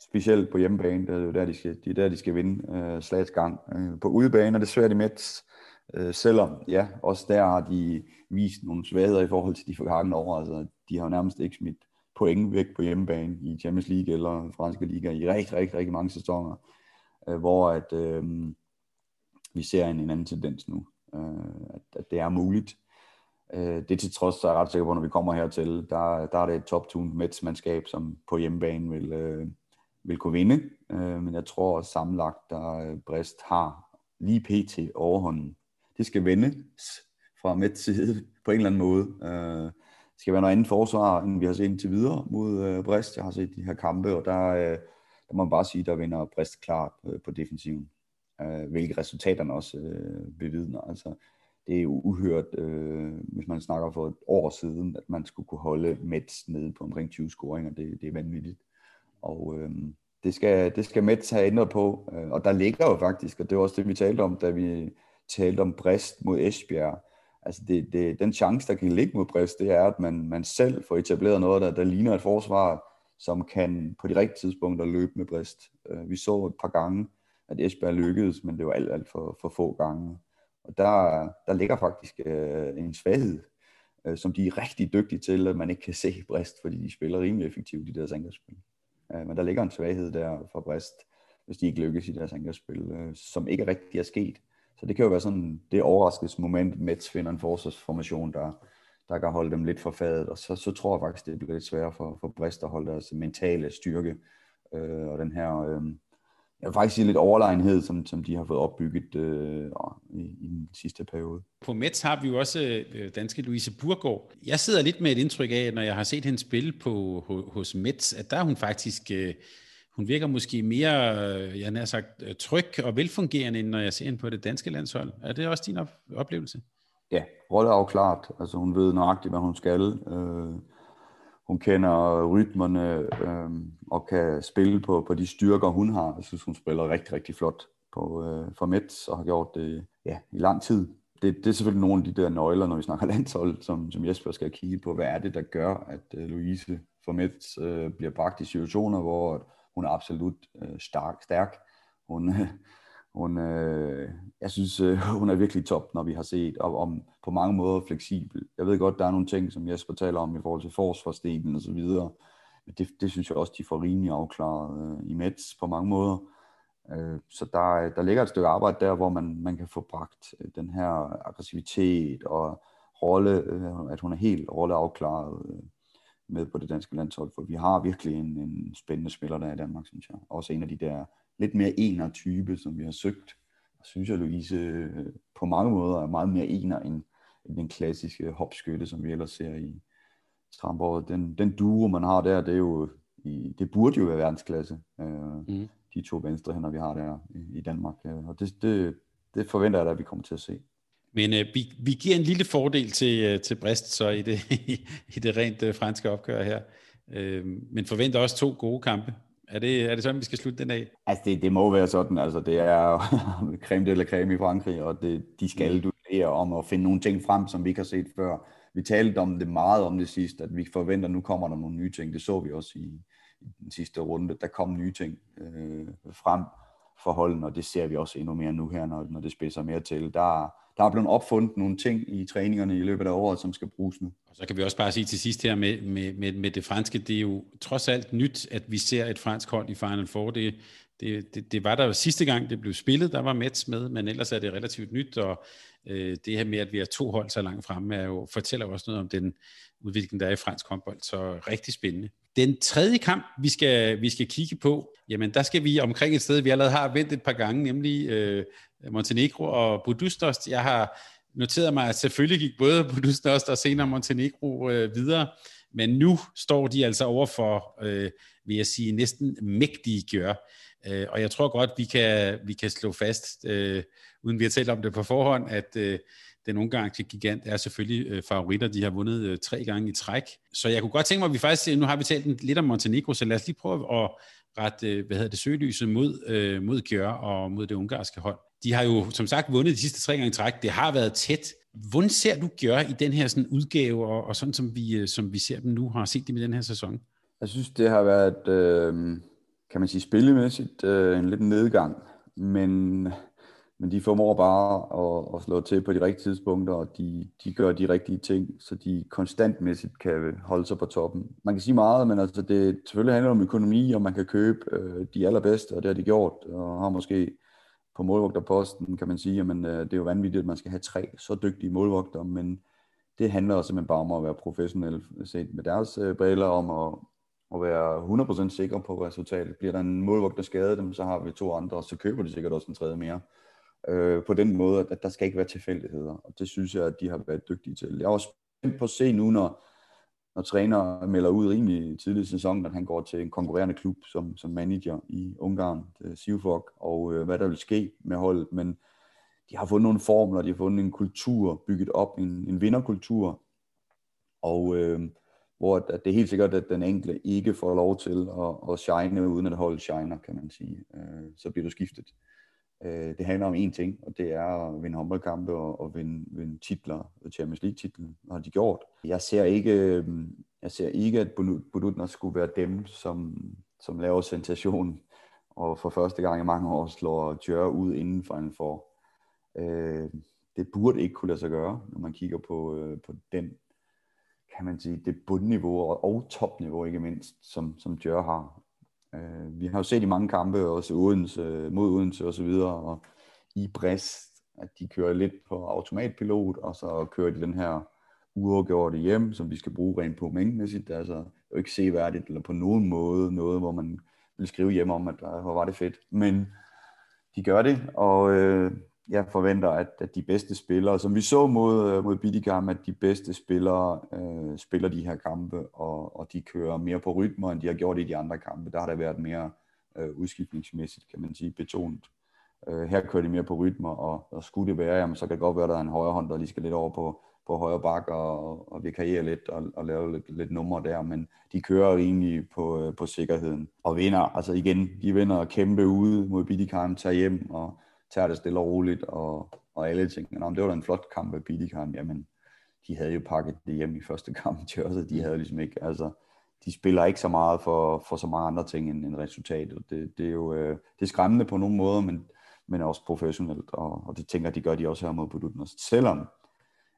specielt på hjemmebane, det er jo der, de skal, det er der, de skal vinde øh, slagets gang. Øh, på udebane er det svært i Mets, øh, selvom, ja, også der har de vist nogle svagheder i forhold til de forgangne år. Altså, de har jo nærmest ikke smidt point væk på hjemmebane i Champions League eller franske liga i rigtig, rigtig, rigtig mange sæsoner øh, hvor at, øh, vi ser en, en anden tendens nu, øh, at, at det er muligt. Øh, det til trods, så er jeg ret sikker på, når vi kommer hertil, der, der er det et top-tuned Mets-mandskab, som på hjemmebane vil, øh, vil kunne vinde. Øh, men jeg tror at sammenlagt, der øh, Brest har lige pt. overhånden. Det skal vendes fra Mets side på en eller anden måde. Øh, det skal være noget andet forsvar, end vi har set indtil videre mod øh, Brest. Jeg har set de her kampe, og der, øh, der må man bare sige, der vinder Brest klart på, på defensiven. Øh, hvilke resultaterne også øh, bevidner. Altså, det er jo uhørt, øh, hvis man snakker for et år siden, at man skulle kunne holde Mets nede på omkring 20 scoringer. Det, det er vanvittigt. Og øh, det, skal, det skal Mets have ændret på. Øh, og der ligger jo faktisk, og det var også det, vi talte om, da vi talte om Brest mod Esbjerg, altså det, det, den chance, der kan ligge mod Brest, det er, at man, man selv får etableret noget, der, der ligner et forsvar, som kan på de rigtige tidspunkter løbe med brist. Øh, vi så et par gange, at Esbjerg lykkedes, men det var alt, alt for, for få gange. Og der, der ligger faktisk øh, en svaghed, øh, som de er rigtig dygtige til, at man ikke kan se brist, fordi de spiller rimelig effektivt i deres angrebsspil. Øh, men der ligger en svaghed der for brist, hvis de ikke lykkes i deres angrebsspil, øh, som ikke rigtig er sket. Så det kan jo være sådan det overraskelsesmoment, Mets finder en forsvarsformation, der, der kan holde dem lidt for fadet, og så, så tror jeg faktisk, det bliver lidt sværere for, for Brest at holde deres mentale styrke, øh, og den her, øh, jeg vil faktisk sige lidt overlegenhed, som, som de har fået opbygget øh, i, i den sidste periode. På Mets har vi jo også øh, danske Louise Burgård. Jeg sidder lidt med et indtryk af, når jeg har set hende spille på, hos Mets, at der er hun faktisk... Øh, hun virker måske mere, øh, jeg har sagt, øh, tryg og velfungerende, end når jeg ser hende på det danske landshold. Er det også din oplevelse? Ja, rolle. Altså hun ved nøjagtigt, hvad hun skal. Øh, hun kender rytmerne øh, og kan spille på, på de styrker, hun har. Jeg synes, hun spiller rigtig, rigtig flot på, øh, for Mets og har gjort det ja, i lang tid. Det, det er selvfølgelig nogle af de der nøgler, når vi snakker <laughs> landshold, som, som Jesper skal kigge på. Hvad er det, der gør, at øh, Louise for Mets øh, bliver bragt i situationer, hvor hun er absolut øh, stark, stærk. Hun, øh, <laughs> hun, øh, jeg synes, øh, <laughs> hun er virkelig top, når vi har set, og om på mange måder fleksibel. Jeg ved godt, der er nogle ting, som Jesper taler om i forhold til forsvarsdelen og så videre, men det, det synes jeg også, de får rimelig afklaret øh, i Mets på mange måder. Øh, så der, der ligger et stykke arbejde der, hvor man, man kan få bragt øh, den her aggressivitet og rolle, øh, at hun er helt rolleafklaret øh, med på det danske landshold, for vi har virkelig en, en spændende spiller der i Danmark, synes jeg. Også en af de der lidt mere ener type, som vi har søgt. Og synes jeg, Louise øh, på mange måder er meget mere ener end, den klassiske hopskytte, som vi ellers ser i Stramborg. Den, den duo, man har der, det er jo i, det burde jo være verdensklasse. Mm. De to venstrehænder, vi har der i, i Danmark. Øh, og det, det, det forventer jeg da, at vi kommer til at se. Men øh, vi, vi giver en lille fordel til, øh, til Brest så i det, <laughs> i det rent øh, franske opgør her. Øh, men forventer også to gode kampe. Er det, er det sådan, vi skal slutte den af? Altså, det, det må være sådan. Altså, det er <laughs> creme de la creme i Frankrig, og det, de skal mm. duellere om at finde nogle ting frem, som vi ikke har set før. Vi talte om det meget om det sidste, at vi forventer, at nu kommer der nogle nye ting. Det så vi også i, i den sidste runde. Der kom nye ting øh, frem for holdene, og det ser vi også endnu mere nu her, når, når det spidser mere til. Der, der er blevet opfundet nogle ting i træningerne i løbet af året, som skal bruges nu. Og så kan vi også bare sige til sidst her med, med, med, med det franske, det er jo trods alt nyt, at vi ser et fransk hold i Final Four. Det, det, det, det var der jo sidste gang, det blev spillet, der var Mets med, men ellers er det relativt nyt, og øh, det her med, at vi har to hold så langt fremme, er jo, fortæller også noget om den udvikling, der er i fransk håndbold, så rigtig spændende. Den tredje kamp, vi skal, vi skal kigge på, jamen der skal vi omkring et sted, vi allerede har vendt et par gange, nemlig øh, Montenegro og Budustost. Jeg har noteret mig, at selvfølgelig gik både <laughs> Budustost og senere Montenegro øh, videre, men nu står de altså over for, øh, vil jeg sige, næsten mægtige gør. Øh, og jeg tror godt, vi kan, vi kan slå fast, øh, uden vi har talt om det på forhånd, at øh, den ungarske gigant er selvfølgelig øh, favoritter. De har vundet øh, tre gange i træk. Så jeg kunne godt tænke mig, at vi faktisk, øh, nu har vi talt lidt om Montenegro, så lad os lige prøve at rette, øh, hvad hedder det, søgelyset mod, øh, mod Gjør og mod det ungarske hold. De har jo som sagt vundet de sidste tre gange i træk. Det har været tæt. Hvordan ser du Gjør i den her sådan, udgave, og, og sådan som vi, øh, som vi ser dem nu, har set dem i den her sæson? Jeg synes, det har været, øh, kan man sige, spillemæssigt øh, en lidt nedgang. Men men de formår bare at, at slå til på de rigtige tidspunkter, og de, de gør de rigtige ting, så de konstantmæssigt kan holde sig på toppen. Man kan sige meget, men altså det selvfølgelig handler om økonomi, og man kan købe øh, de allerbedste, og det har de gjort, og har måske på målvogterposten, kan man sige, at øh, det er jo vanvittigt, at man skal have tre så dygtige målvogter, men det handler simpelthen bare om at være professionel set med deres øh, briller, om at, at være 100% sikker på resultatet. Bliver der en målvogter skadet dem, så har vi to andre, og så køber de sikkert også en tredje mere øh, på den måde, at der skal ikke være tilfældigheder. Og det synes jeg, at de har været dygtige til. Jeg er også spændt på at se nu, når, når træner melder ud rimelig tidlig i sæsonen, at han går til en konkurrerende klub som, som manager i Ungarn, øh, Sivfok, og øh, hvad der vil ske med holdet. Men de har fundet nogle formler, de har fundet en kultur bygget op, en, en vinderkultur, og øh, hvor at det er helt sikkert, at den enkelte ikke får lov til at, at shine, uden at holdet shiner, kan man sige. Øh, så bliver du skiftet. Øh, Øh, det handler om én ting, og det er at vinde håndboldkampe og, og vinde, vinde titler, Champions League-titlen, har de gjort. Jeg ser ikke, øh, jeg ser ikke at Budutner skulle være dem, som, som laver sensation, og for første gang i mange år slår Djør ud inden for en for. Øh, det burde ikke kunne lade sig gøre, når man kigger på, øh, på den, kan man sige, det bundniveau og, og topniveau ikke mindst, som, som Djør har. Øh, vi har jo set i mange kampe, også Odense, mod Odense og så videre, og i Brest, at de kører lidt på automatpilot, og så kører de den her uafgjorte hjem, som vi skal bruge rent på mængdemæssigt. Altså, det er jo ikke seværdigt, eller på nogen måde noget, hvor man vil skrive hjem om, at hvor var det fedt. Men de gør det, og øh, jeg forventer, at, at de bedste spillere, som vi så mod, øh, mod Bidikam, at de bedste spillere øh, spiller de her kampe, og, og de kører mere på rytmer, end de har gjort i de andre kampe. Der har der været mere øh, udskiftningsmæssigt, kan man sige, betonet. Øh, her kører de mere på rytmer, og, og skulle det være, jamen, så kan det godt være, at der er en højre hånd, der lige skal lidt over på, på højre bak og, og vikariere lidt og, og lave lidt, lidt numre der, men de kører egentlig på, øh, på sikkerheden og vinder. Altså igen, de vinder kæmpe ude mod Bidikheim, tager hjem og tager det stille og roligt, og, og alle tænker, det var da en flot kamp af Bidikheim. Jamen, de havde jo pakket det hjem i første <laughs> kamp til os, de havde ligesom ikke, altså, de spiller ikke så meget for, for så mange andre ting end, end resultatet. Det, det er jo øh, det er skræmmende på nogle måder, men, men også professionelt, og, og det tænker de gør de også her mod Budutnos. Selvom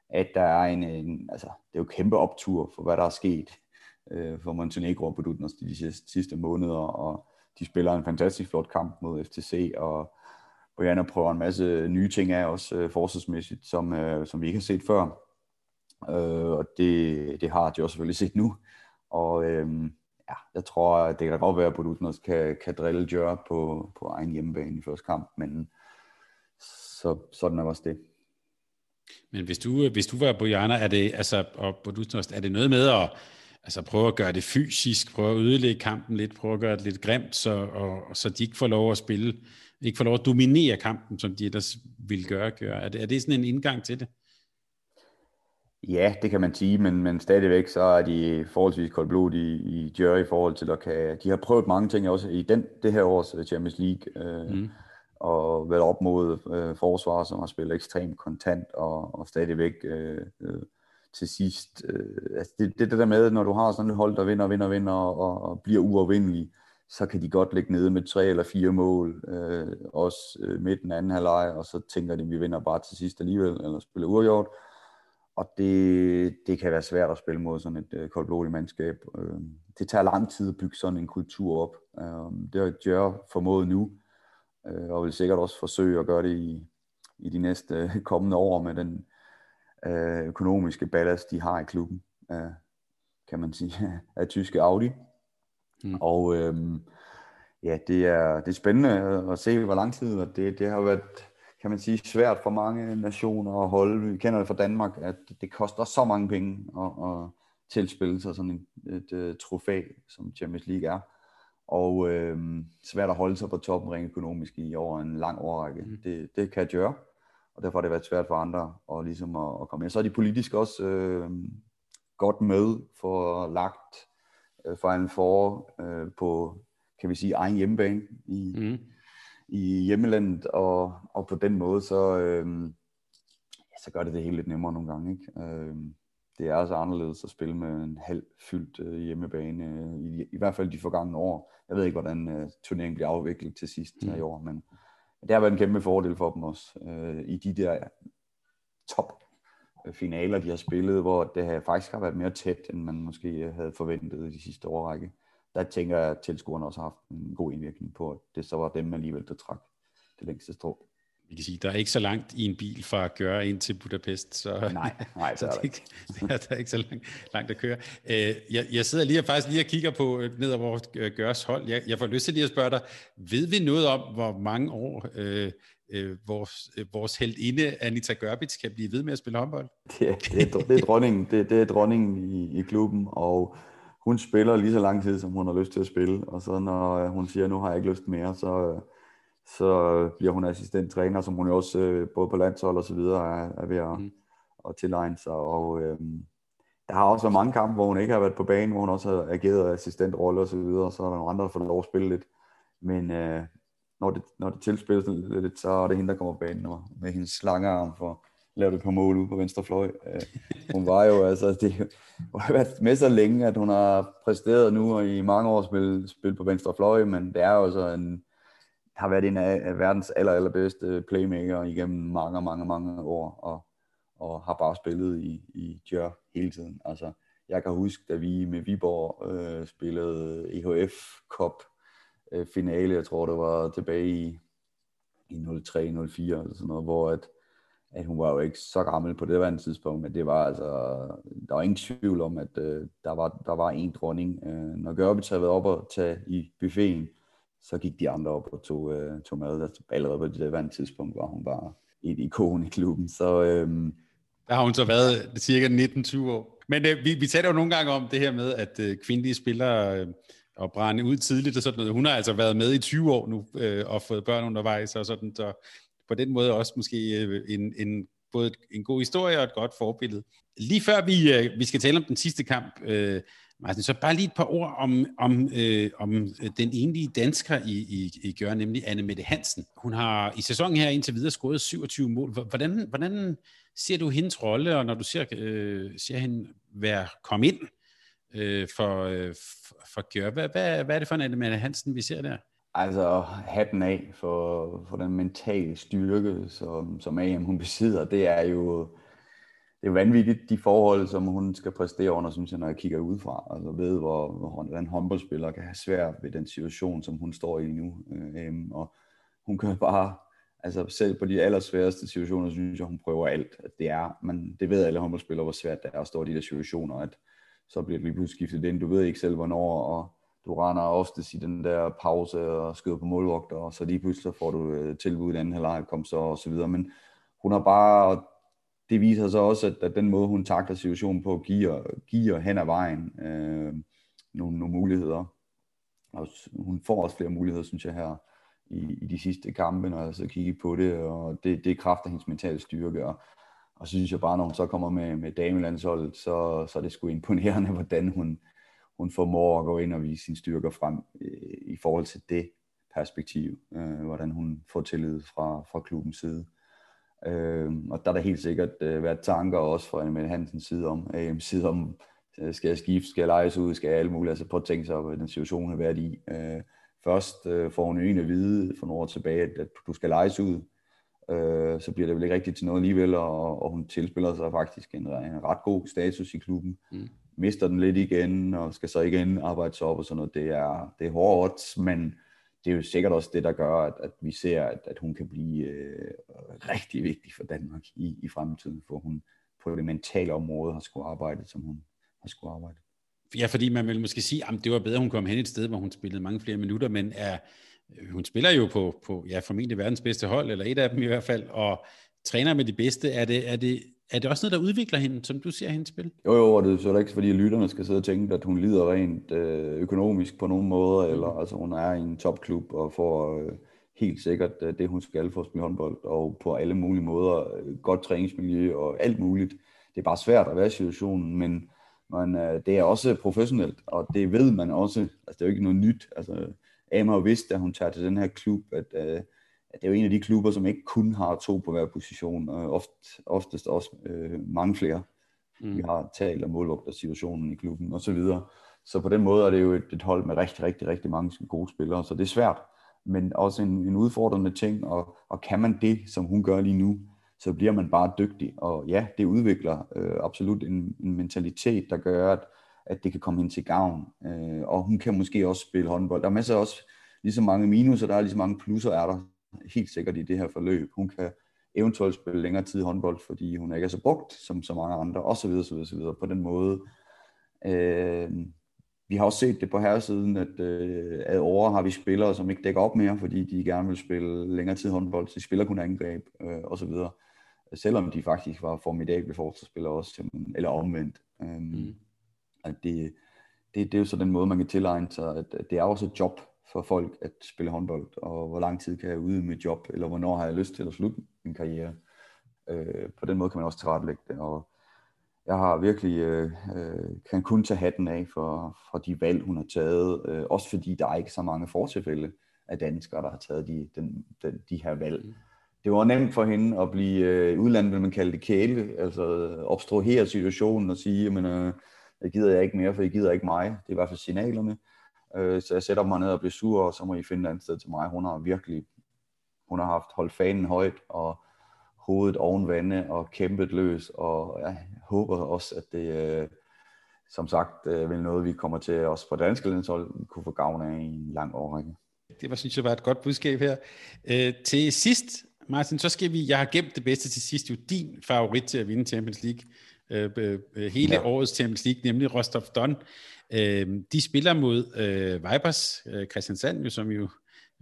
at der er en, en altså, det er jo kæmpe optur for, hvad der er sket øh, for Montenegro og Budutnos de sidste, sidste måneder, og de spiller en fantastisk flot kamp mod FTC, og Brianna prøver en masse nye ting af også øh, forsvarsmæssigt, som, øh, som vi ikke har set før. Øh, og det, det har de også selvfølgelig set nu. Og øh, ja, jeg tror, at det kan godt være, at Budutnos kan, kan drille Jør på, på egen hjemmebane i første kamp, men så, sådan er også det. Men hvis du, hvis du var Bojana, er det, altså, og Budusnost, er det noget med at altså, prøve at gøre det fysisk, prøve at ødelægge kampen lidt, prøve at gøre det lidt grimt, så, og, så de ikke får lov at spille, ikke får lov at dominere kampen, som de ellers ville gøre. gøre. Er, det, er det sådan en indgang til det? Ja, det kan man sige, men, men stadigvæk så er de forholdsvis blod i, i Jerry i forhold til at kan, de har prøvet mange ting også i den, det her års Champions League. Øh, mm og været op mod øh, forsvar, som har spillet ekstremt kontant og, og stadigvæk øh, øh, til sidst. Øh, altså det, det, der med, når du har sådan et hold, der vinder, vinder, vinder og, og bliver uovervindelig, så kan de godt ligge nede med tre eller fire mål, øh, også øh, midt den anden halvleg, og så tænker de, at vi vinder bare til sidst alligevel, eller spiller uafgjort. Og det, det kan være svært at spille mod sådan et øh, koldblodigt mandskab. Øh, det tager lang tid at bygge sådan en kultur op. Øh, det har Jør formået nu, øh, og vil sikkert også forsøge at gøre det i, i de næste øh, kommende år med den øh, økonomiske ballast, de har i klubben, øh, kan man sige, <laughs> af tyske Audi. Mm. Og øh, ja, det er, det er spændende at se, hvor lang tid, og det, det har været, kan man sige, svært for mange nationer at holde. Vi kender det fra Danmark, at det koster så mange penge at, at tilspille sig sådan et, et, et trofæ, som Champions League er og øh, svært at holde sig på toppen rent økonomisk i over en lang årrække. Mm. Det, det kan gøre, og derfor har det været svært for andre at, ligesom at, at komme ind. Så er de politisk også øh, godt med for lagt øh, Final Four øh, på, kan vi sige, egen hjemmebane i, mm. i hjemmelandet, og, og på den måde, så, øh, ja, så gør det det hele lidt nemmere nogle gange. Ikke? Øh, det er altså anderledes at spille med en halv fyldt øh, hjemmebane, øh, i, i hvert fald de forgangne år. Jeg ved ikke, hvordan øh, turneringen bliver afviklet til sidst mm. her i år, men det har været en kæmpe fordel for dem også, øh, i de der top finaler, de har spillet, hvor det har faktisk har været mere tæt, end man måske havde forventet i de sidste årrække. Der tænker jeg, at tilskuerne også har haft en god indvirkning på, at det så var dem alligevel, der trak det længste strå vi kan sige, der er ikke så langt i en bil fra at gøre ind til Budapest, så, nej, nej, <laughs> så det, er ikke, <laughs> det er, der er ikke så langt, langt at køre. Øh, jeg, jeg sidder lige og faktisk lige og kigger på øh, ned over øh, Gørs hold. Jeg, jeg får lyst til lige at spørge dig, ved vi noget om, hvor mange år øh, øh, vores, øh, vores heldinde Anita Gørbitz kan blive ved med at spille håndbold? Det, det, er, det er dronningen, det, det er dronningen i, i klubben, og hun spiller lige så lang tid, som hun har lyst til at spille, og så når hun siger, nu har jeg ikke lyst mere, så så bliver hun assistenttræner, som hun jo også øh, både på landshold og så videre er, er ved at, mm. at tilegne sig. Og øh, der har også været mange kampe, hvor hun ikke har været på banen, hvor hun også har ageret assistentrolle og så videre, så er der nogle andre, der får lov at spille lidt. Men øh, når det, når det tilspilles lidt, så er det hende, der kommer på banen og med hendes slangearm for at lave det på mål ude på venstre fløj. Øh, hun var jo, altså, det har været med så længe, at hun har præsteret nu og i mange år spil, spil på venstre fløj, men det er jo så en, har været en af verdens aller, allerbedste playmaker igennem mange, mange, mange år, og, og har bare spillet i, i Djør hele tiden. Altså, jeg kan huske, da vi med Viborg øh, spillede EHF Cup øh, finale, jeg tror det var tilbage i, i 03-04 eller sådan noget, hvor at, at hun var jo ikke så gammel på det var tidspunkt, men det var altså, der var ingen tvivl om, at øh, der, var, der var en dronning. Øh, når Gørbits havde været op og tage i buffeten, så gik de andre op og tog, øh, tog mad. Der, allerede på det var tidspunkt var hun var et ikon i klubben. Så, øh, der har hun så været cirka 19-20 år. Men øh, vi, vi taler jo nogle gange om det her med, at øh, kvindelige spillere øh, og brænde ud tidligt og sådan noget. Hun har altså været med i 20 år nu øh, og fået børn undervejs og sådan, så på den måde også måske øh, en, en, både en god historie og et godt forbillede. Lige før vi, øh, vi skal tale om den sidste kamp, øh, Martin, så bare lige et par ord om, om, øh, om den enlige dansker i, i, i gør, nemlig Anne Mette Hansen. Hun har i sæsonen her indtil videre scoret 27 mål. Hvordan, hvordan ser du hendes rolle, og når du ser, øh, ser hende være komme ind øh, for, øh, for Gør, hvad, hvad, hvad er det for en Annemette Hansen, vi ser der? Altså hatten af for, for den mentale styrke, som, som AM hun besidder, det er jo det er vanvittigt, de forhold, som hun skal præstere under, synes jeg, når jeg kigger udefra. Altså ved, hvor, hvor en håndboldspiller kan have svært ved den situation, som hun står i nu. Øhm, og hun kan bare, altså selv på de allersværeste situationer, synes jeg, hun prøver alt. At det er, man, det ved alle håndboldspillere, hvor svært det er at stå i de der situationer, at så bliver det lige pludselig skiftet ind. Du ved ikke selv, hvornår, og du render ofte i den der pause og skyder på målvogter, og så lige pludselig får du øh, tilbud i anden halvleg, kom så og så videre. Men hun har bare det viser så også, at, at den måde, hun takler situationen på, giver, giver hen ad vejen øh, nogle, nogle muligheder. Og hun får også flere muligheder, synes jeg, her i, i de sidste kampe, når jeg så kigger på det, og det, det er kraft af hendes mentale styrke, og, og så synes jeg bare, når hun så kommer med, med damelandsholdet, så, så er det sgu imponerende, <laughs> hvordan hun, hun formår at gå ind og vise sine styrker frem i, i forhold til det perspektiv, øh, hvordan hun får tillid fra, fra klubbens side. Øh, og der er der helt sikkert øh, været tanker også fra Emil Hansens side om, øh, side om øh, skal jeg skifte, skal jeg lejes ud, skal jeg alt muligt, altså prøv at tænke sig hvad den situation har været i. Øh, først øh, får hun en at vide for nogle år tilbage, at, at du skal lejes ud, øh, så bliver det vel ikke rigtigt til noget alligevel, og, og hun tilspiller sig faktisk en, en ret god status i klubben. Mm. Mister den lidt igen, og skal så igen arbejde sig op og sådan noget. Det er, det er hårdt, men det er jo sikkert også det, der gør, at, at vi ser, at, at hun kan blive øh, rigtig vigtig for Danmark i, i fremtiden, for hun på det mentale område har skulle arbejde, som hun har skulle arbejde. Ja, fordi man vil måske sige, at det var bedre, at hun kom hen et sted, hvor hun spillede mange flere minutter, men er, hun spiller jo på, på ja, formentlig verdens bedste hold, eller et af dem i hvert fald, og træner med de bedste. Er det, er det, er det også noget, der udvikler hende, som du ser hende spil? Jo, jo, og det er så ikke, fordi lytterne skal sidde og tænke, at hun lider rent øh, økonomisk på nogen måde, mm. eller altså hun er i en topklub og får øh, helt sikkert øh, det, hun skal for at spille håndbold, og på alle mulige måder, øh, godt træningsmiljø og alt muligt. Det er bare svært at være i situationen, men men øh, det er også professionelt, og det ved man også. Altså, det er jo ikke noget nyt. Altså, Ama har vidst, da hun tager til den her klub, at øh, det er jo en af de klubber, som ikke kun har to på hver position, og oft, oftest også øh, mange flere. Mm. Vi har talt om målvogter situationen i klubben og så videre. Så på den måde er det jo et, et hold med rigtig, rigtig, rigtig mange gode spillere, så det er svært, men også en, en udfordrende ting, og, og kan man det, som hun gør lige nu, så bliver man bare dygtig, og ja, det udvikler øh, absolut en, en mentalitet, der gør, at, at det kan komme ind til gavn, øh, og hun kan måske også spille håndbold. Der er masser også lige så mange minuser, der er lige så mange plusser er der, helt sikkert i det her forløb. Hun kan eventuelt spille længere tid håndbold, fordi hun ikke er så brugt som så mange andre, og så videre, så videre, så videre. På den måde. Øh, vi har også set det på herresiden, at øh, ad over har vi spillere, som ikke dækker op mere, fordi de gerne vil spille længere tid håndbold, så de spiller kun angreb, øh, og så videre. Selvom de faktisk var formidable forsvarsspillere også, eller omvendt. Øh, mm at det, det, det er jo så den måde, man kan tilegne sig, at, at det er også et job, for folk at spille håndbold, og hvor lang tid kan jeg ude med job, eller hvornår har jeg lyst til at slutte min karriere. Øh, på den måde kan man også tilrettelægge det, og jeg har virkelig, øh, øh, kan kun tage hatten af for, for de valg, hun har taget, øh, også fordi der er ikke så mange fortilfælde af danskere, der har taget de, den, den, de her valg. Det var nemt for hende at blive øh, udlandet, vil man kalde det kæle, altså øh, obstruere situationen og sige, men øh, jeg gider jeg ikke mere, for I gider ikke mig. Det er i hvert fald signalerne. Øh, så jeg sætter mig ned og bliver sur, og så må I finde et andet sted til mig. Hun har virkelig hun har haft holdt fanen højt, og hovedet oven vande, og kæmpet løs, og jeg håber også, at det, øh, som sagt, øh, vil noget, vi kommer til os på danske landshold kunne få gavn af i en lang årrække. Det var, synes jeg var et godt budskab her. Øh, til sidst, Martin, så skal vi, jeg har gemt det bedste til sidst, jo din favorit til at vinde Champions League, øh, øh, hele ja. årets Champions League, nemlig Rostov Don. Øh, de spiller mod øh, Vipers, øh, Christiansand, jo, som jo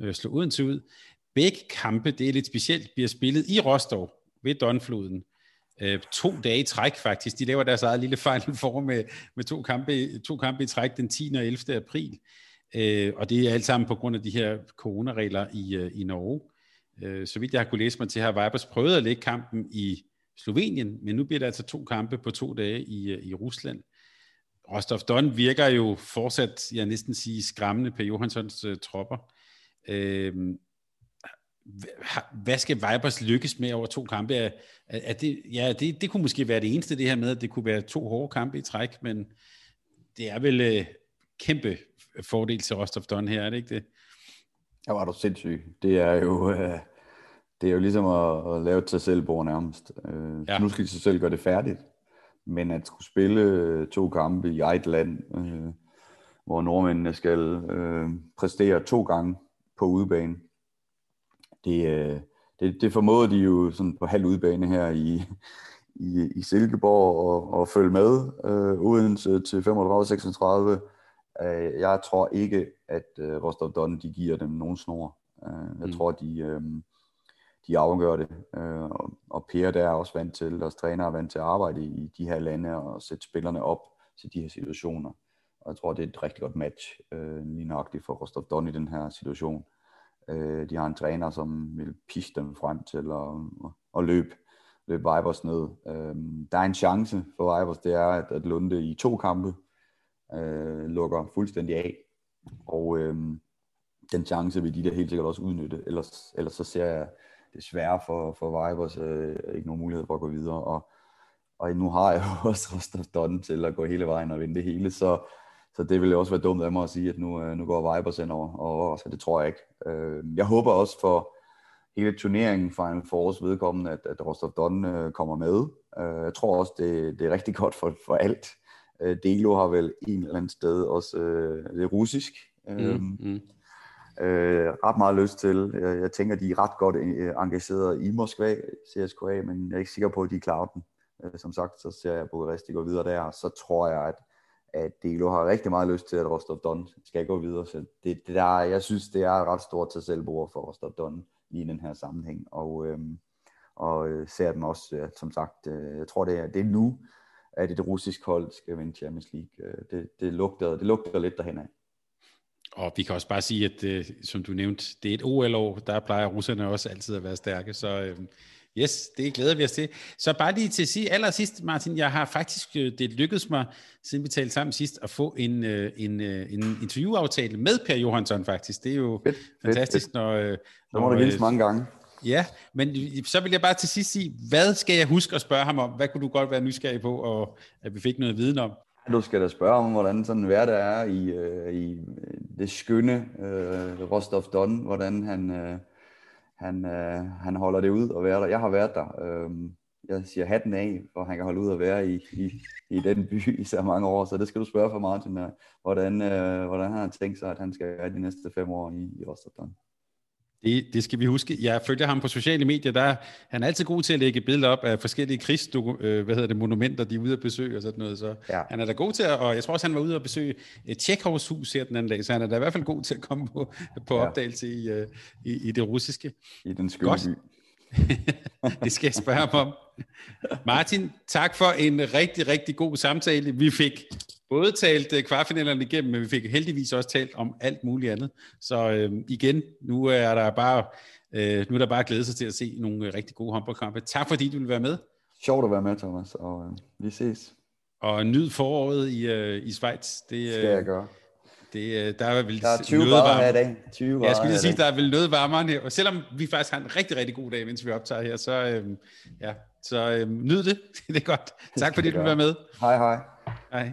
øh, slog til ud. Begge kampe, det er lidt specielt, bliver spillet i Rostov ved Donfloden. Øh, to dage i træk faktisk. De laver deres eget lille fejl <laughs> for med, med to, kampe, to kampe i træk den 10. og 11. april. Øh, og det er alt sammen på grund af de her coronaregler i, øh, i Norge. Øh, så vidt jeg har kunne læse mig til, har Vipers prøvet at lægge kampen i Slovenien, men nu bliver der altså to kampe på to dage i, øh, i Rusland. Rostov Don virker jo fortsat, jeg næsten sige, skræmmende på Johanssons uh, tropper. Øh, hvad skal Vipers lykkes med over to kampe? Er, er det, ja, det, det kunne måske være det eneste, det her med, at det kunne være to hårde kampe i træk, men det er vel uh, kæmpe fordel til Rostov Don her, er det ikke det? Ja, var du sindssyg. Det er jo, uh, det er jo ligesom at, at lave et sig nærmest. Uh, ja. Nu skal de sig selv gøre det færdigt. Men at skulle spille to kampe i eget land, uh, hvor nordmændene skal uh, præstere to gange på udebane, det, øh, det, det formåede de jo sådan på halv udbane her i, i, i Silkeborg og, og følge med øh, Odense til 35-36. Øh, jeg tror ikke, at øh, Rostov Don de giver dem nogen snor. Øh, jeg mm. tror, de, øh, de afgør det. Øh, og, og Per der er også vant til, deres træner er vant til at arbejde i de her lande og sætte spillerne op til de her situationer. Og jeg tror, det er et rigtig godt match øh, lige nøjagtigt for Rostov Don i den her situation. Øh, de har en træner, som vil piske dem frem til at, at, løbe, løbe Vibers ned. Øh, der er en chance for Vibers, det er, at, at Lunde i to kampe øh, lukker fuldstændig af. Og øh, den chance vil de der helt sikkert også udnytte. Ellers, ellers så ser jeg desværre for, for Vibers øh, ikke nogen mulighed for at gå videre. Og, og nu har jeg <laughs> jo også Rostov Don til at gå hele vejen og vinde det hele, så så det ville også være dumt af mig at sige, at nu, øh, nu går Vibers ind over, og så det tror jeg ikke. Øh, jeg håber også for hele turneringen Final Fours vedkommende, at, at Rostov Don øh, kommer med. Øh, jeg tror også, det, det er rigtig godt for, for alt. Øh, Delo har vel en eller anden sted også øh, det er russisk. Mm, mm. Øh, ret meget lyst til. Jeg, jeg tænker, de er ret godt øh, engageret i Moskva, CSKA, men jeg er ikke sikker på, at de klarer den. Øh, som sagt, så ser jeg Bukaresti gå videre der, så tror jeg, at at Delo har rigtig meget lyst til, at Rostov Don skal gå videre. Så det, det der, jeg synes, det er et ret stort til selvbord for Rostov Don i den her sammenhæng. Og, øhm, øh, og ser dem også, ja, som sagt, øh, jeg tror, det er, det er nu, at et russisk hold skal vinde Champions League. Øh, det, det, lugter, det lugter lidt derhen af. Og vi kan også bare sige, at øh, som du nævnte, det er et OL-år, der plejer russerne også altid at være stærke, så øh, Yes, det glæder vi os til. Så bare lige til at sige allersidst, Martin, jeg har faktisk, øh, det lykkedes mig, siden vi talte sammen sidst, at få en, øh, en, øh, en interviewaftale med Per Johansson faktisk. Det er jo fedt, fantastisk, fedt, når... når så må du hilse mange gange. Ja, men så vil jeg bare til sidst sige, hvad skal jeg huske at spørge ham om? Hvad kunne du godt være nysgerrig på, og at vi fik noget viden om? Du skal da spørge om, hvordan sådan en hverdag er i, øh, i øh, det skønne øh, Rostov Don, hvordan han... øh, han, øh, han holder det ud at være der. Jeg har været der. Øh, jeg siger hatten af, hvor han kan holde ud at være i, i, i den by <laughs> i så mange år. Så det skal du spørge for Martin, øh, hvordan, øh, hvordan han har tænkt sig, at han skal være de næste fem år i, i Rostov Don. Det, det skal vi huske. Jeg følger ham på sociale medier. Der, han er altid god til at lægge billeder op af forskellige krigs, øh, hvad hedder det, monumenter, de er ude at besøge og sådan noget. Så ja. han er da god til at, og jeg tror også, han var ude at besøge et Tjekhovs hus her den anden dag, så han er da i hvert fald god til at komme på, på ja. opdagelse i, øh, i, i det russiske. I den skønne by. <laughs> det skal jeg spørge ham om. Martin, tak for en rigtig, rigtig god samtale. Vi fik både talt øh, kvartfinalerne igennem, men vi fik heldigvis også talt om alt muligt andet. Så øh, igen, nu er der bare øh, nu er der bare glæde sig til at se nogle øh, rigtig gode håndboldkampe. Tak fordi du vil være med. Sjovt at være med, Thomas, og øh, vi ses. Og nyd foråret i, øh, i Schweiz. Det øh, skal jeg gøre. Det, øh, der er vel Der er 20 noget grader her i dag. 20 grader Jeg skulle lige sige, der er vel noget varmere end her. Og selvom vi faktisk har en rigtig, rigtig god dag, mens vi optager her, så, øhm, ja, så øhm, nyd det. <laughs> det er godt. Tak fordi du være med. Hej, hej. Hej.